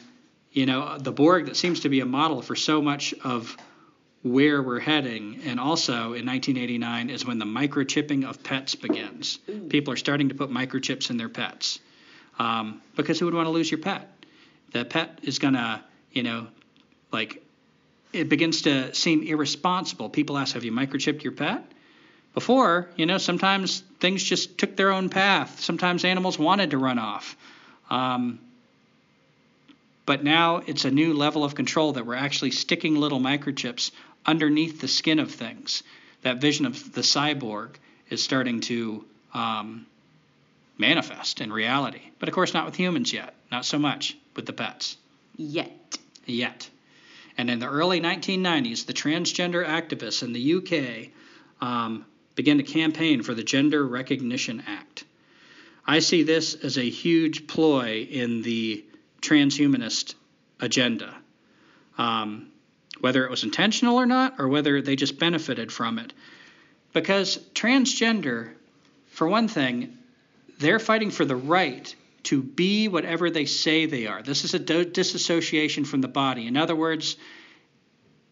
you know, the Borg that seems to be a model for so much of where we're heading. And also in 1989 is when the microchipping of pets begins. People are starting to put microchips in their pets um, because who would want to lose your pet? The pet is going to, you know, like it begins to seem irresponsible. People ask, Have you microchipped your pet? Before, you know, sometimes things just took their own path. Sometimes animals wanted to run off. Um, but now it's a new level of control that we're actually sticking little microchips underneath the skin of things. That vision of the cyborg is starting to um, manifest in reality. But of course, not with humans yet. Not so much with the pets. Yet. Yet. And in the early 1990s, the transgender activists in the UK um, began to campaign for the Gender Recognition Act. I see this as a huge ploy in the transhumanist agenda. Um, whether it was intentional or not, or whether they just benefited from it. Because transgender, for one thing, they're fighting for the right to be whatever they say they are. This is a disassociation from the body. In other words,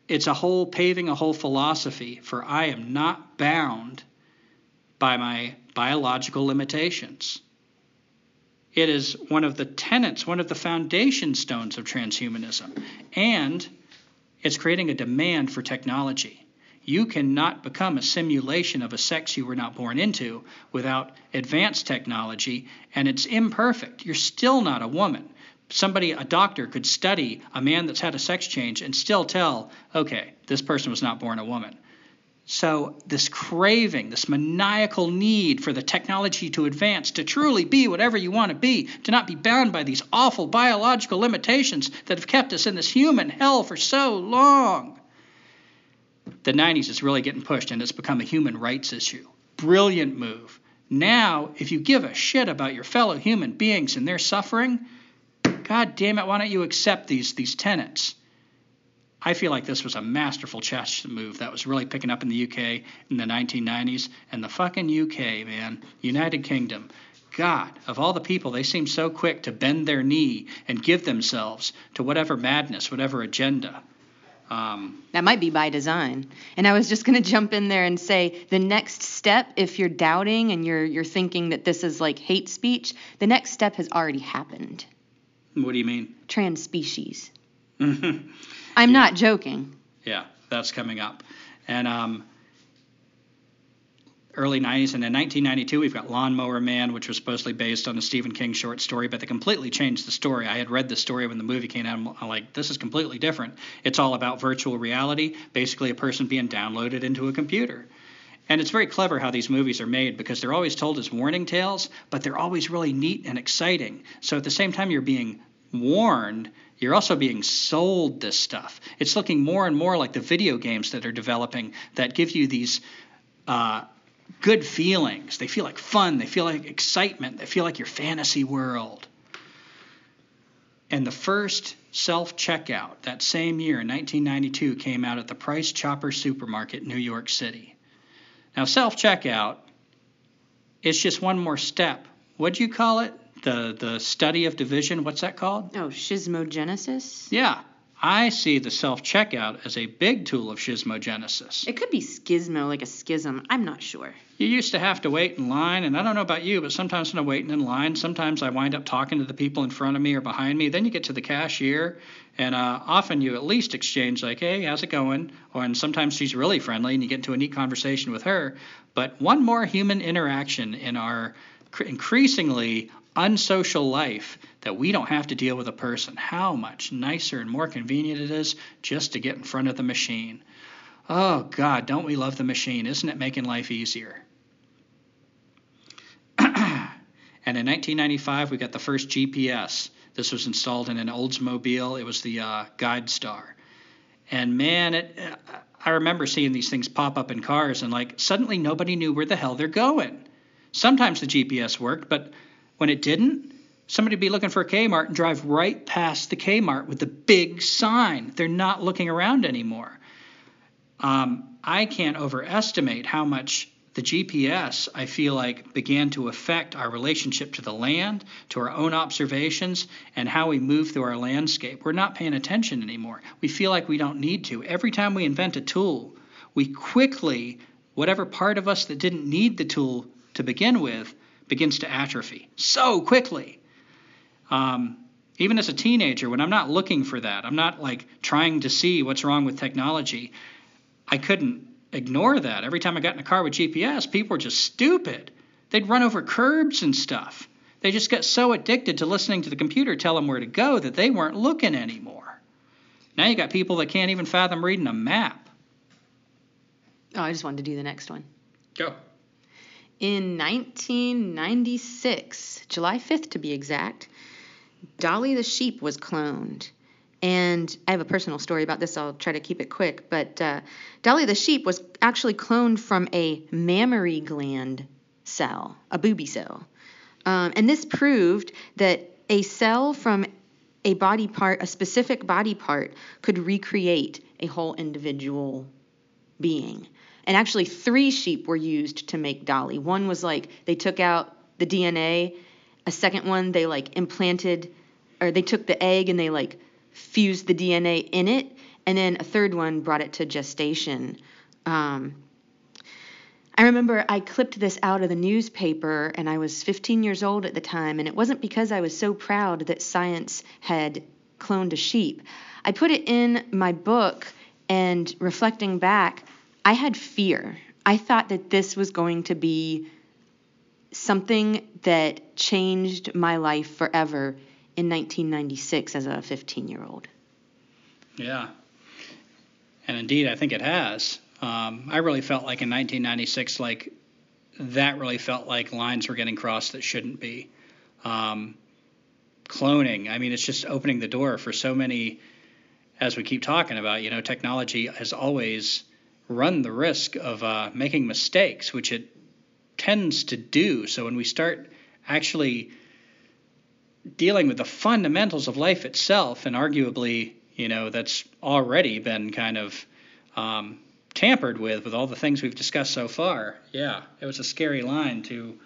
it's a whole paving a whole philosophy for I am not bound by my biological limitations. It is one of the tenets, one of the foundation stones of transhumanism. And it's creating a demand for technology. You cannot become a simulation of a sex you were not born into without advanced technology, and it's imperfect. You're still not a woman. Somebody, a doctor, could study a man that's had a sex change and still tell, okay, this person was not born a woman. So, this craving, this maniacal need for the technology to advance, to truly be whatever you want to be, to not be bound by these awful biological limitations that have kept us in this human hell for so long. The 90s is really getting pushed and it's become a human rights issue. Brilliant move. Now, if you give a shit about your fellow human beings and their suffering, God damn it, why don't you accept these, these tenets? I feel like this was a masterful chess move that was really picking up in the UK in the 1990s. And the fucking UK, man, United Kingdom, God, of all the people, they seem so quick to bend their knee and give themselves to whatever madness, whatever agenda. Um, that might be by design. And I was just going [laughs] to jump in there and say the next step, if you're doubting and you're you're thinking that this is like hate speech, the next step has already happened. What do you mean? Trans species. [laughs] I'm yeah. not joking. Yeah, that's coming up. And um, early 90s, and in 1992, we've got Lawnmower Man, which was supposedly based on a Stephen King short story, but they completely changed the story. I had read the story when the movie came out. I'm like, this is completely different. It's all about virtual reality, basically a person being downloaded into a computer. And it's very clever how these movies are made because they're always told as warning tales, but they're always really neat and exciting. So at the same time, you're being warned, you're also being sold this stuff. It's looking more and more like the video games that are developing that give you these uh, good feelings. They feel like fun, they feel like excitement, they feel like your fantasy world. And the first self checkout that same year in 1992 came out at the Price Chopper Supermarket, New York City. Now, self checkout is just one more step. What do you call it? the the study of division. What's that called? Oh, schismogenesis. Yeah. I see the self checkout as a big tool of schismogenesis. It could be schismo, like a schism. I'm not sure. You used to have to wait in line, and I don't know about you, but sometimes when I'm waiting in line, sometimes I wind up talking to the people in front of me or behind me. Then you get to the cashier, and uh, often you at least exchange, like, hey, how's it going? Or, and sometimes she's really friendly, and you get into a neat conversation with her. But one more human interaction in our increasingly unsocial life that we don't have to deal with a person. How much nicer and more convenient it is just to get in front of the machine. Oh, God, don't we love the machine? Isn't it making life easier? [clears throat] and in 1995, we got the first GPS. This was installed in an Oldsmobile. It was the uh, GuideStar. And man, it, I remember seeing these things pop up in cars, and like suddenly nobody knew where the hell they're going. Sometimes the GPS worked, but when it didn't, somebody would be looking for a Kmart and drive right past the Kmart with the big sign. They're not looking around anymore. Um, I can't overestimate how much the GPS, I feel like, began to affect our relationship to the land, to our own observations, and how we move through our landscape. We're not paying attention anymore. We feel like we don't need to. Every time we invent a tool, we quickly, whatever part of us that didn't need the tool to begin with, begins to atrophy so quickly. Um, even as a teenager, when I'm not looking for that, I'm not like trying to see what's wrong with technology, I couldn't ignore that. Every time I got in a car with GPS, people were just stupid. They'd run over curbs and stuff. They just got so addicted to listening to the computer tell them where to go that they weren't looking anymore. Now you got people that can't even fathom reading a map. Oh, I just wanted to do the next one. Go. In 1996, July 5th to be exact, Dolly the sheep was cloned. And I have a personal story about this. I'll try to keep it quick. But uh, Dolly the sheep was actually cloned from a mammary gland cell, a booby cell. Um, and this proved that a cell from a body part, a specific body part, could recreate a whole individual being. And actually, three sheep were used to make Dolly. One was like they took out the DNA. A second one, they like implanted, or they took the egg and they like fused the DNA in it. And then a third one brought it to gestation. Um, I remember I clipped this out of the newspaper, and I was 15 years old at the time, and it wasn't because I was so proud that science had cloned a sheep. I put it in my book, and reflecting back, I had fear. I thought that this was going to be something that changed my life forever in 1996 as a 15 year old. Yeah. And indeed, I think it has. Um, I really felt like in 1996, like that really felt like lines were getting crossed that shouldn't be. Um, cloning, I mean, it's just opening the door for so many, as we keep talking about, you know, technology has always run the risk of uh, making mistakes, which it tends to do. So when we start actually dealing with the fundamentals of life itself, and arguably, you know, that's already been kind of um, tampered with with all the things we've discussed so far. Yeah, it was a scary line to,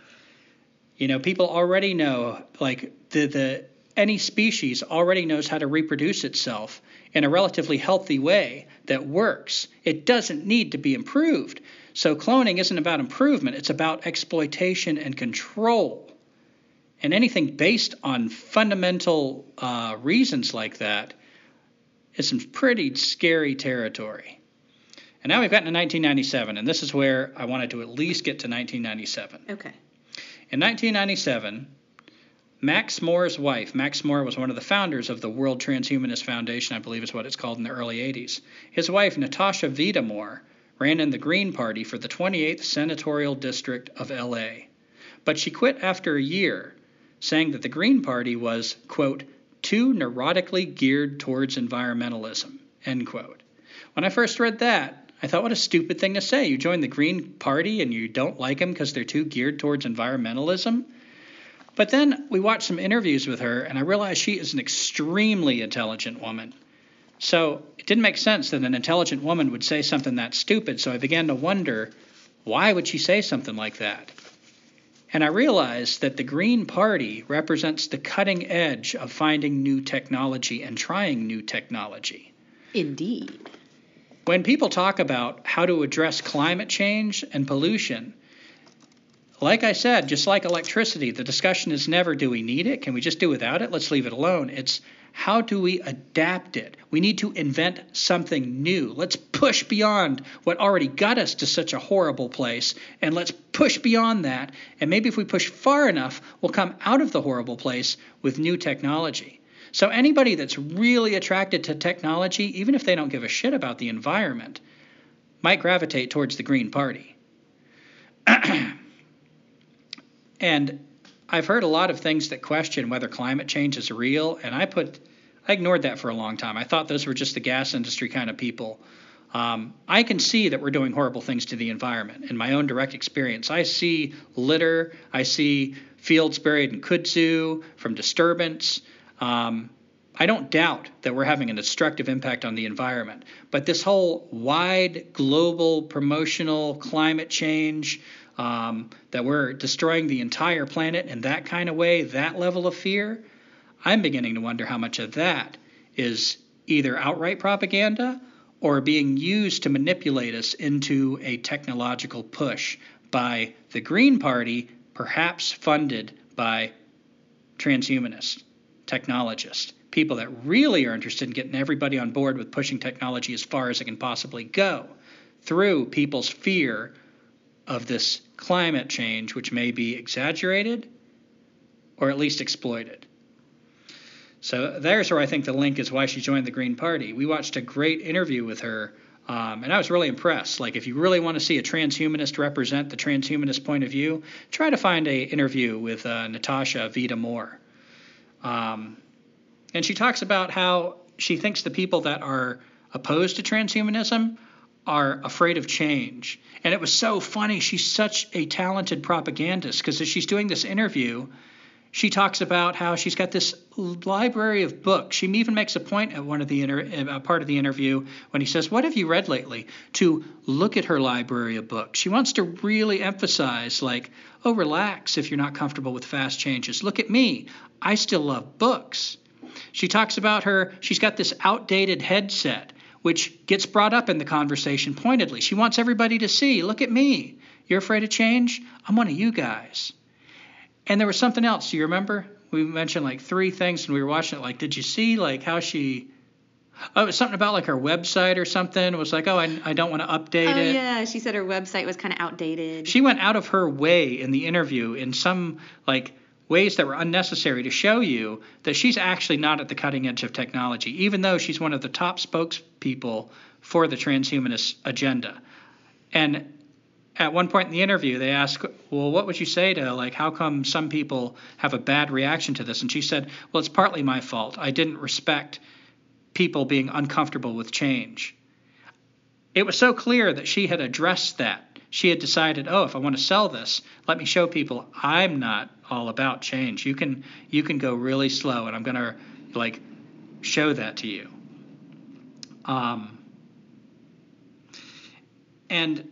you know, people already know like the the any species already knows how to reproduce itself in a relatively healthy way that works. It doesn't need to be improved. So cloning isn't about improvement, it's about exploitation and control. And anything based on fundamental uh, reasons like that is some pretty scary territory. And now we've gotten to 1997, and this is where I wanted to at least get to 1997. Okay. In 1997, Max More's wife, Max Moore was one of the founders of the World Transhumanist Foundation, I believe is what it's called in the early 80s. His wife, Natasha Vita-More, ran in the Green Party for the 28th Senatorial District of LA. But she quit after a year, saying that the Green Party was, quote, too neurotically geared towards environmentalism, end quote. When I first read that, I thought, what a stupid thing to say. You join the Green Party and you don't like them because they're too geared towards environmentalism. But then we watched some interviews with her, and I realized she is an extremely intelligent woman. So it didn't make sense that an intelligent woman would say something that stupid. So I began to wonder why would she say something like that? And I realized that the Green Party represents the cutting edge of finding new technology and trying new technology. Indeed. When people talk about how to address climate change and pollution, like I said, just like electricity, the discussion is never do we need it? Can we just do without it? Let's leave it alone. It's how do we adapt it? We need to invent something new. Let's push beyond what already got us to such a horrible place, and let's push beyond that. And maybe if we push far enough, we'll come out of the horrible place with new technology. So anybody that's really attracted to technology, even if they don't give a shit about the environment, might gravitate towards the Green Party. [clears throat] and I've heard a lot of things that question whether climate change is real, and I put I ignored that for a long time. I thought those were just the gas industry kind of people. Um, I can see that we're doing horrible things to the environment in my own direct experience. I see litter, I see fields buried in kudzu from disturbance. Um, I don't doubt that we're having a destructive impact on the environment, but this whole wide global promotional climate change, um, that we're destroying the entire planet in that kind of way, that level of fear, I'm beginning to wonder how much of that is either outright propaganda or being used to manipulate us into a technological push by the Green Party, perhaps funded by transhumanists technologists, people that really are interested in getting everybody on board with pushing technology as far as it can possibly go through people's fear of this climate change, which may be exaggerated or at least exploited. So there's where I think the link is why she joined the Green Party. We watched a great interview with her, um, and I was really impressed. Like, if you really want to see a transhumanist represent the transhumanist point of view, try to find a interview with uh, Natasha Vita-More. Um, and she talks about how she thinks the people that are opposed to transhumanism are afraid of change. And it was so funny. She's such a talented propagandist because as she's doing this interview, she talks about how she's got this library of books. She even makes a point at one of the inter- uh, part of the interview when he says, "What have you read lately?" to look at her library of books. She wants to really emphasize, like, "Oh, relax if you're not comfortable with fast changes. Look at me. I still love books." She talks about her. She's got this outdated headset, which gets brought up in the conversation pointedly. She wants everybody to see, "Look at me. You're afraid of change? I'm one of you guys." And there was something else. Do you remember? We mentioned like three things and we were watching it. Like, did you see like how she Oh, it was something about like her website or something. It was like, oh, I, I don't want to update oh, it. yeah, she said her website was kind of outdated. She went out of her way in the interview in some like ways that were unnecessary to show you that she's actually not at the cutting edge of technology, even though she's one of the top spokespeople for the transhumanist agenda. And at one point in the interview, they asked, "Well, what would you say to like how come some people have a bad reaction to this?" And she said, "Well, it's partly my fault. I didn't respect people being uncomfortable with change." It was so clear that she had addressed that. She had decided, "Oh, if I want to sell this, let me show people I'm not all about change. You can you can go really slow, and I'm to like show that to you." Um, and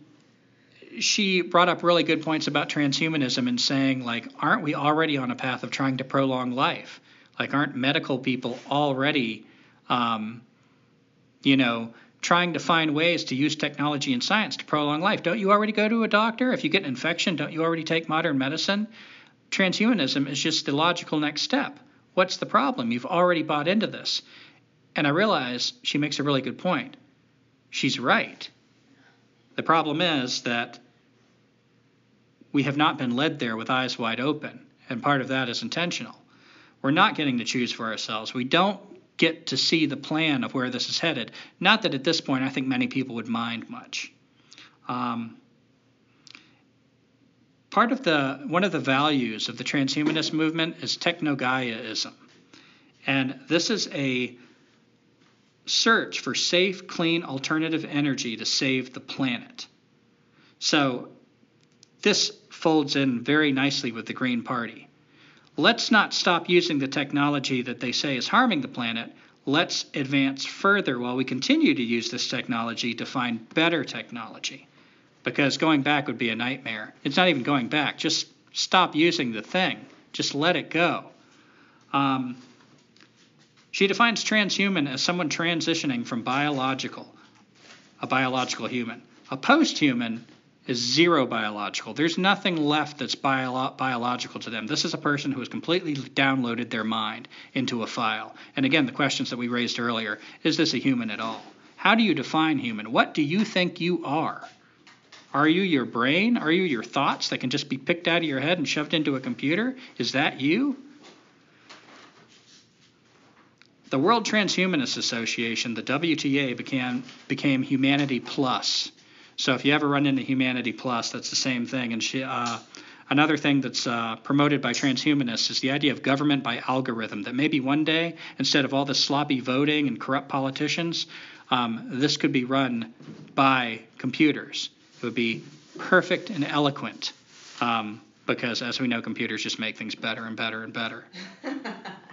she brought up really good points about transhumanism and saying like aren't we already on a path of trying to prolong life like aren't medical people already um, you know trying to find ways to use technology and science to prolong life. Don't you already go to a doctor? If you get an infection don't you already take modern medicine? Transhumanism is just the logical next step. What's the problem? You've already bought into this. And i realize she makes a really good point. She's right. The problem is that we have not been led there with eyes wide open, and part of that is intentional. We're not getting to choose for ourselves. We don't get to see the plan of where this is headed. Not that at this point I think many people would mind much. Um, part of the one of the values of the transhumanist movement is techno-Gaiaism, and this is a search for safe, clean, alternative energy to save the planet. So this folds in very nicely with the Green Party. Let's not stop using the technology that they say is harming the planet. Let's advance further while we continue to use this technology to find better technology. Because going back would be a nightmare. It's not even going back. Just stop using the thing, just let it go. Um, she defines transhuman as someone transitioning from biological, a biological human. A post human is zero biological. There's nothing left that's bio- biological to them. This is a person who has completely downloaded their mind into a file. And again, the questions that we raised earlier is this a human at all? How do you define human? What do you think you are? Are you your brain? Are you your thoughts that can just be picked out of your head and shoved into a computer? Is that you? The World Transhumanist Association, the WTA, became, became Humanity Plus so if you ever run into Humanity Plus, that's the same thing. And she, uh, another thing that's uh, promoted by transhumanists is the idea of government by algorithm. That maybe one day, instead of all the sloppy voting and corrupt politicians, um, this could be run by computers. It would be perfect and eloquent. Um, because as we know, computers just make things better and better and better. [laughs]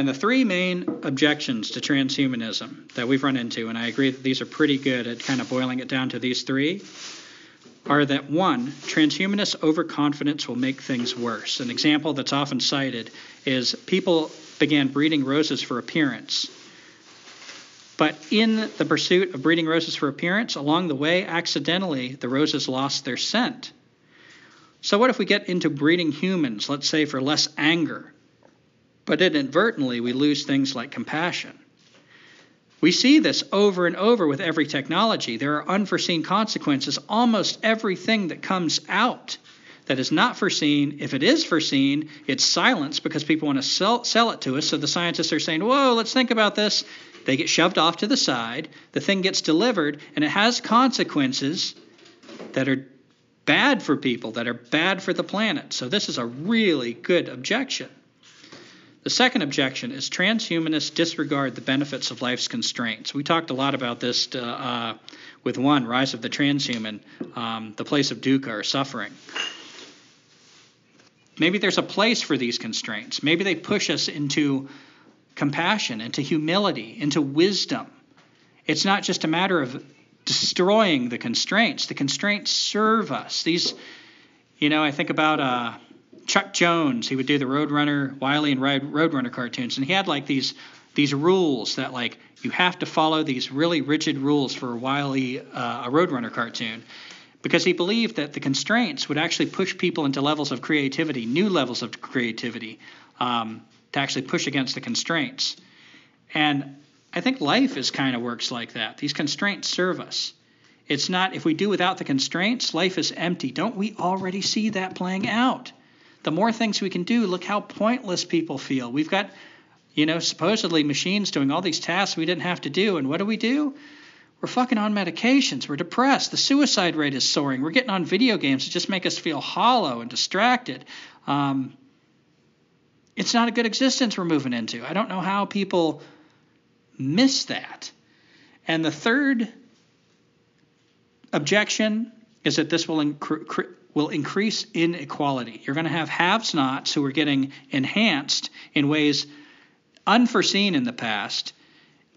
And the three main objections to transhumanism that we've run into, and I agree that these are pretty good at kind of boiling it down to these three, are that one, transhumanist overconfidence will make things worse. An example that's often cited is people began breeding roses for appearance. But in the pursuit of breeding roses for appearance, along the way, accidentally, the roses lost their scent. So, what if we get into breeding humans, let's say for less anger, but inadvertently we lose things like compassion. We see this over and over with every technology. There are unforeseen consequences. Almost everything that comes out that is not foreseen, if it is foreseen, it's silenced because people want to sell, sell it to us. So the scientists are saying, whoa, let's think about this. They get shoved off to the side. The thing gets delivered, and it has consequences that are bad for people, that are bad for the planet. So this is a really good objection. The second objection is transhumanists disregard the benefits of life's constraints. We talked a lot about this to, uh, with one, Rise of the Transhuman, um, the place of dukkha or suffering. Maybe there's a place for these constraints. Maybe they push us into compassion, into humility, into wisdom. It's not just a matter of destroying the constraints. The constraints serve us. These, you know, I think about. Uh, Chuck Jones, he would do the Roadrunner, Wily and Roadrunner cartoons, and he had like these these rules that like you have to follow these really rigid rules for a Wily uh, a Roadrunner cartoon, because he believed that the constraints would actually push people into levels of creativity, new levels of creativity, um, to actually push against the constraints. And I think life is kind of works like that. These constraints serve us. It's not, if we do without the constraints, life is empty. Don't we already see that playing out? The more things we can do, look how pointless people feel. We've got, you know, supposedly machines doing all these tasks we didn't have to do. And what do we do? We're fucking on medications. We're depressed. The suicide rate is soaring. We're getting on video games that just make us feel hollow and distracted. Um, it's not a good existence we're moving into. I don't know how people miss that. And the third objection is that this will, incre- will increase inequality. You're going to have haves nots who are getting enhanced in ways unforeseen in the past,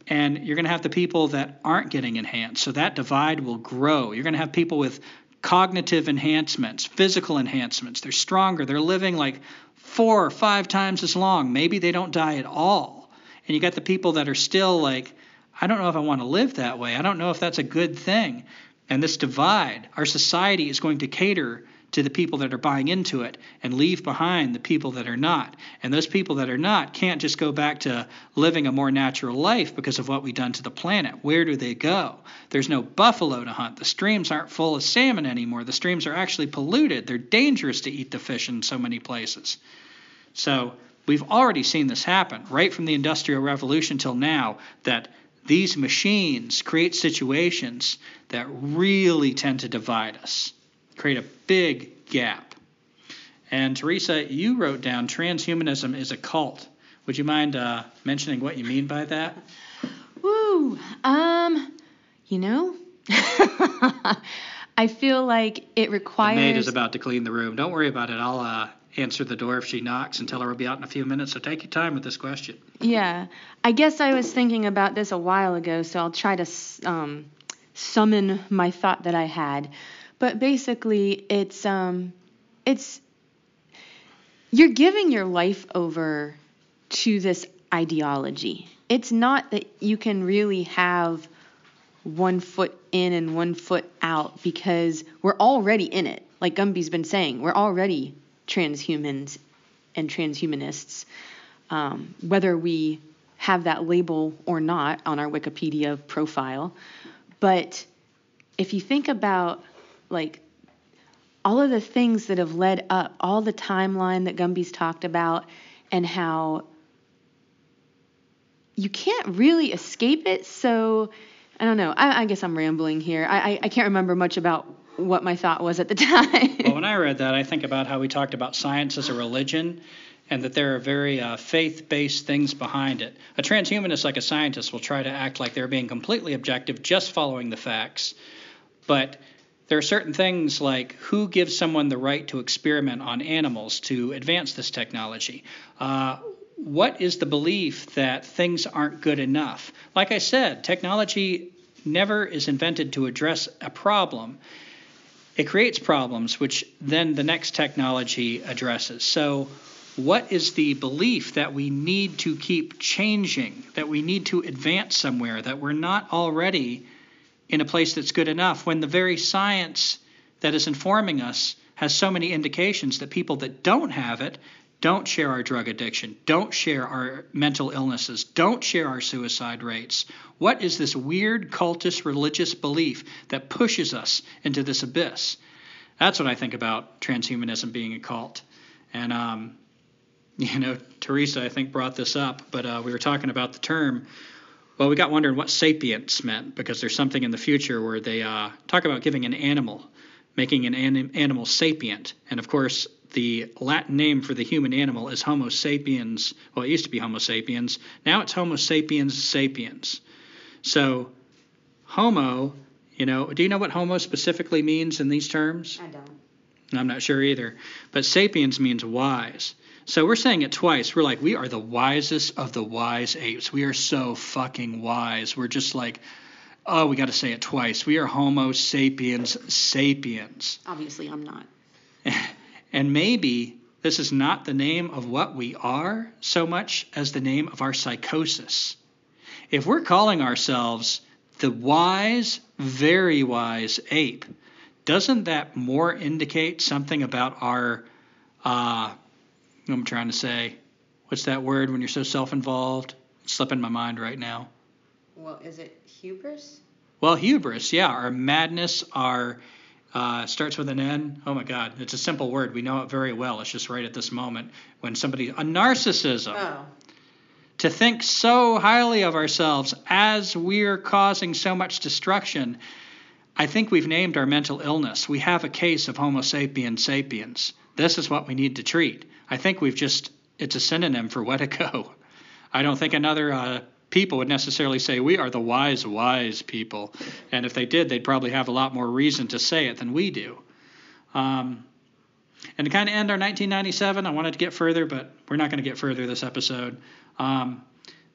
and you're going to have the people that aren't getting enhanced. So that divide will grow. You're going to have people with cognitive enhancements, physical enhancements. They're stronger. They're living like four or five times as long. Maybe they don't die at all. And you got the people that are still like, I don't know if I want to live that way. I don't know if that's a good thing. And this divide, our society is going to cater to the people that are buying into it and leave behind the people that are not. And those people that are not can't just go back to living a more natural life because of what we've done to the planet. Where do they go? There's no buffalo to hunt. The streams aren't full of salmon anymore. The streams are actually polluted. They're dangerous to eat the fish in so many places. So we've already seen this happen right from the Industrial Revolution till now that these machines create situations that really tend to divide us, create a big gap. And Teresa, you wrote down transhumanism is a cult. Would you mind uh, mentioning what you mean by that? Woo. Um, you know, [laughs] I feel like it requires. The maid is about to clean the room. Don't worry about it. I'll uh, answer the door if she knocks and tell her we'll be out in a few minutes. So take your time with this question. Yeah, I guess I was thinking about this a while ago, so I'll try to um, summon my thought that I had. But basically, it's um, it's you're giving your life over to this ideology. It's not that you can really have one foot in and one foot out because we're already in it. Like Gumby's been saying, we're already transhumans and transhumanists, um, whether we have that label or not on our Wikipedia profile. But if you think about like all of the things that have led up, all the timeline that Gumby's talked about, and how you can't really escape it. So I don't know. I, I guess I'm rambling here. I, I, I can't remember much about what my thought was at the [laughs] time. well, when I read that, I think about how we talked about science as a religion and that there are very uh, faith based things behind it. A transhumanist, like a scientist, will try to act like they're being completely objective, just following the facts. But there are certain things like who gives someone the right to experiment on animals to advance this technology? Uh, what is the belief that things aren't good enough? Like I said, technology never is invented to address a problem it creates problems which then the next technology addresses. So, what is the belief that we need to keep changing, that we need to advance somewhere, that we're not already in a place that's good enough when the very science that is informing us has so many indications that people that don't have it don't share our drug addiction, don't share our mental illnesses, don't share our suicide rates. What is this weird cultist religious belief that pushes us into this abyss? That's what I think about transhumanism being a cult. And, um, [laughs] you know, Teresa, I think, brought this up, but uh, we were talking about the term. Well, we got wondering what sapience meant because there's something in the future where they uh, talk about giving an animal, making an anim- animal sapient. And of course, the Latin name for the human animal is Homo sapiens. Well, it used to be Homo sapiens. Now it's Homo sapiens sapiens. So, Homo, you know, do you know what Homo specifically means in these terms? I don't. I'm not sure either. But sapiens means wise. So we're saying it twice. We're like, we are the wisest of the wise apes. We are so fucking wise. We're just like, oh, we got to say it twice. We are Homo sapiens sapiens. Obviously, I'm not. And maybe this is not the name of what we are so much as the name of our psychosis. If we're calling ourselves the wise, very wise ape, doesn't that more indicate something about our, uh, I'm trying to say, what's that word when you're so self involved? It's slipping my mind right now. Well, is it hubris? Well, hubris, yeah, our madness, our uh, starts with an N. Oh my God, it's a simple word. We know it very well. It's just right at this moment when somebody a narcissism. Oh. To think so highly of ourselves as we're causing so much destruction. I think we've named our mental illness. We have a case of Homo sapiens sapiens. This is what we need to treat. I think we've just, it's a synonym for [laughs] Wetiko. I don't think another uh, people would necessarily say we are the wise, wise people. And if they did, they'd probably have a lot more reason to say it than we do. Um, and to kind of end our 1997, I wanted to get further, but we're not going to get further this episode. Um,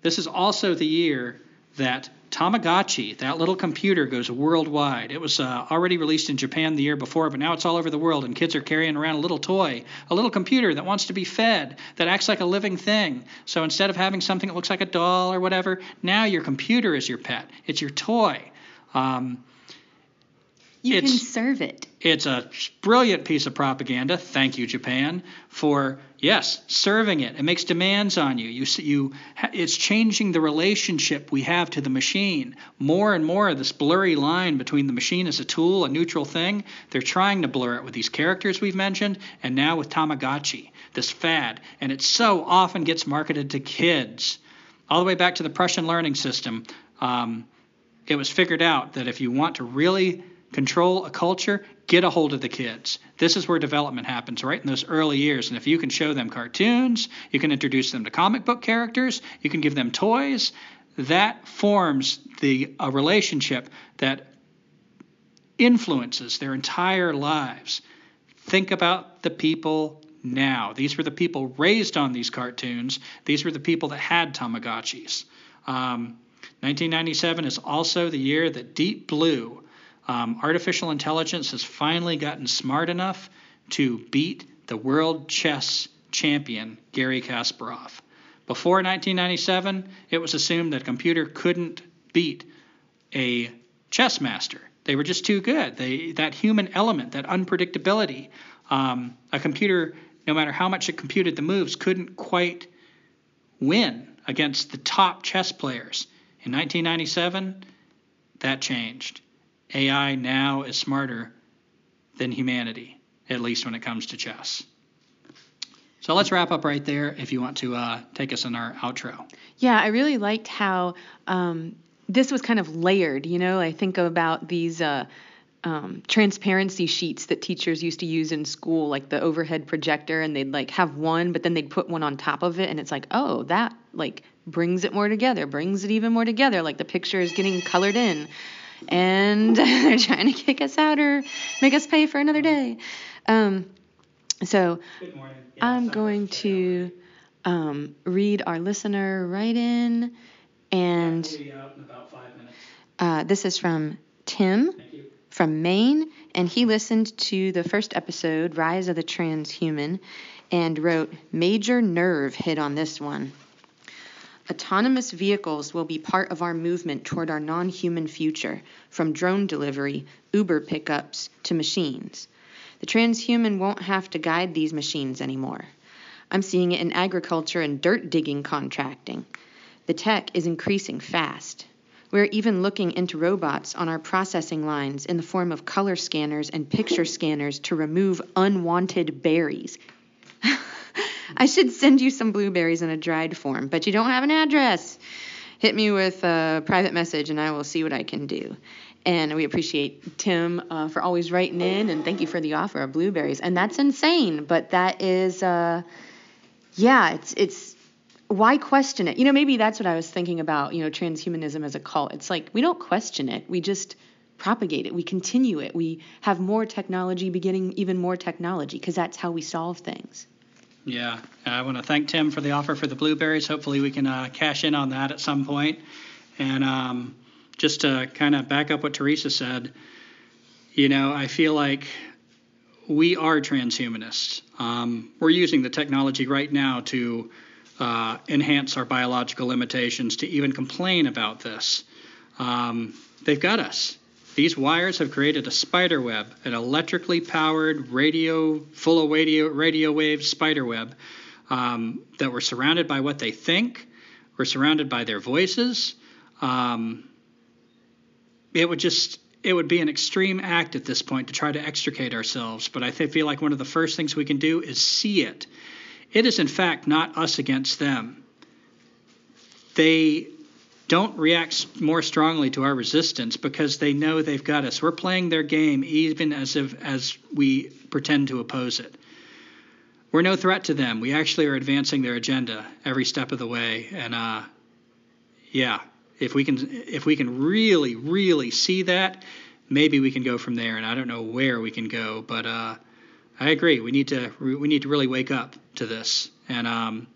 this is also the year that Tamagotchi, that little computer, goes worldwide. It was uh, already released in Japan the year before, but now it's all over the world, and kids are carrying around a little toy, a little computer that wants to be fed, that acts like a living thing. So instead of having something that looks like a doll or whatever, now your computer is your pet. It's your toy. Um, you can serve it. It's a brilliant piece of propaganda. Thank you, Japan, for yes, serving it. It makes demands on you. You, you, it's changing the relationship we have to the machine. More and more, this blurry line between the machine as a tool, a neutral thing. They're trying to blur it with these characters we've mentioned, and now with Tamagotchi, this fad, and it so often gets marketed to kids. All the way back to the Prussian learning system, um, it was figured out that if you want to really control a culture, get a hold of the kids. This is where development happens, right in those early years. And if you can show them cartoons, you can introduce them to comic book characters, you can give them toys, that forms the a relationship that influences their entire lives. Think about the people now. These were the people raised on these cartoons. These were the people that had Tamagotchis. Um, 1997 is also the year that Deep Blue um, artificial intelligence has finally gotten smart enough to beat the world chess champion, Garry Kasparov. Before 1997, it was assumed that a computer couldn't beat a chess master. They were just too good. They, that human element, that unpredictability, um, a computer, no matter how much it computed the moves, couldn't quite win against the top chess players. In 1997, that changed. AI now is smarter than humanity, at least when it comes to chess. So let's wrap up right there if you want to uh, take us in our outro. Yeah, I really liked how um, this was kind of layered. You know, I think about these. Uh, um, transparency sheets that teachers used to use in school, like the overhead projector, and they'd like have one, but then they'd put one on top of it, and it's like, oh, that like brings it more together, brings it even more together. Like the picture is getting colored in and [laughs] they're trying to kick us out or make us pay for another day. Um, so yeah, I'm going to um, read our listener right in, and uh, this is from Tim from Maine, and he listened to the first episode, Rise of the Transhuman, and wrote, Major nerve hit on this one. Autonomous vehicles will be part of our movement toward our non human future, from drone delivery, Uber pickups, to machines. The transhuman won't have to guide these machines anymore. I'm seeing it in agriculture and dirt digging contracting. The tech is increasing fast. We're even looking into robots on our processing lines in the form of color scanners and picture scanners to remove unwanted berries. I should send you some blueberries in a dried form, but you don't have an address. Hit me with a private message and I will see what I can do. And we appreciate Tim uh, for always writing in and thank you for the offer of blueberries. And that's insane, but that is, uh, yeah, it's, it's, why question it? You know, maybe that's what I was thinking about, you know, transhumanism as a cult. It's like we don't question it, we just propagate it, we continue it, we have more technology beginning even more technology because that's how we solve things. Yeah, I want to thank Tim for the offer for the blueberries. Hopefully, we can uh, cash in on that at some point. And um, just to kind of back up what Teresa said, you know, I feel like we are transhumanists. Um, we're using the technology right now to uh, enhance our biological limitations, to even complain about this. Um, they've got us. These wires have created a spider web, an electrically powered radio, full of radio, radio wave spider web um, that we're surrounded by what they think, We're surrounded by their voices. Um, it would just it would be an extreme act at this point to try to extricate ourselves. But I feel like one of the first things we can do is see it. It is in fact not us against them. They don't react more strongly to our resistance because they know they've got us. We're playing their game even as if as we pretend to oppose it. We're no threat to them. We actually are advancing their agenda every step of the way. And uh, yeah, if we can if we can really really see that, maybe we can go from there. And I don't know where we can go, but uh, I agree. We need to we need to really wake up to this. And um,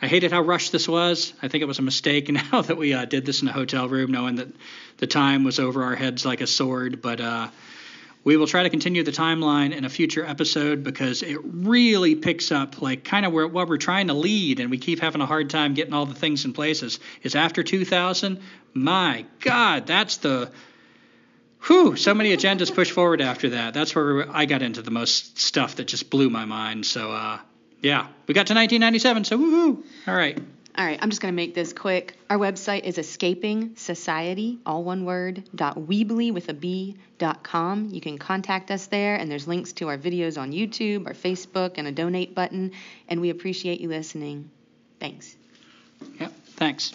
I hated how rushed this was. I think it was a mistake [laughs] now that we uh, did this in a hotel room, knowing that the time was over our heads like a sword. But uh, we will try to continue the timeline in a future episode because it really picks up like kind of where what we're trying to lead, and we keep having a hard time getting all the things in places. Is after 2000. My God, that's the whew, so many agendas pushed forward after that. That's where I got into the most stuff that just blew my mind. So, uh, yeah, we got to 1997, so woohoo! All right. All right, I'm just going to make this quick. Our website is escaping society, all one word, dot weebly with a B dot com. You can contact us there, and there's links to our videos on YouTube, our Facebook, and a donate button. And we appreciate you listening. Thanks. Yep, thanks.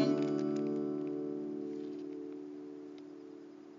Thank you.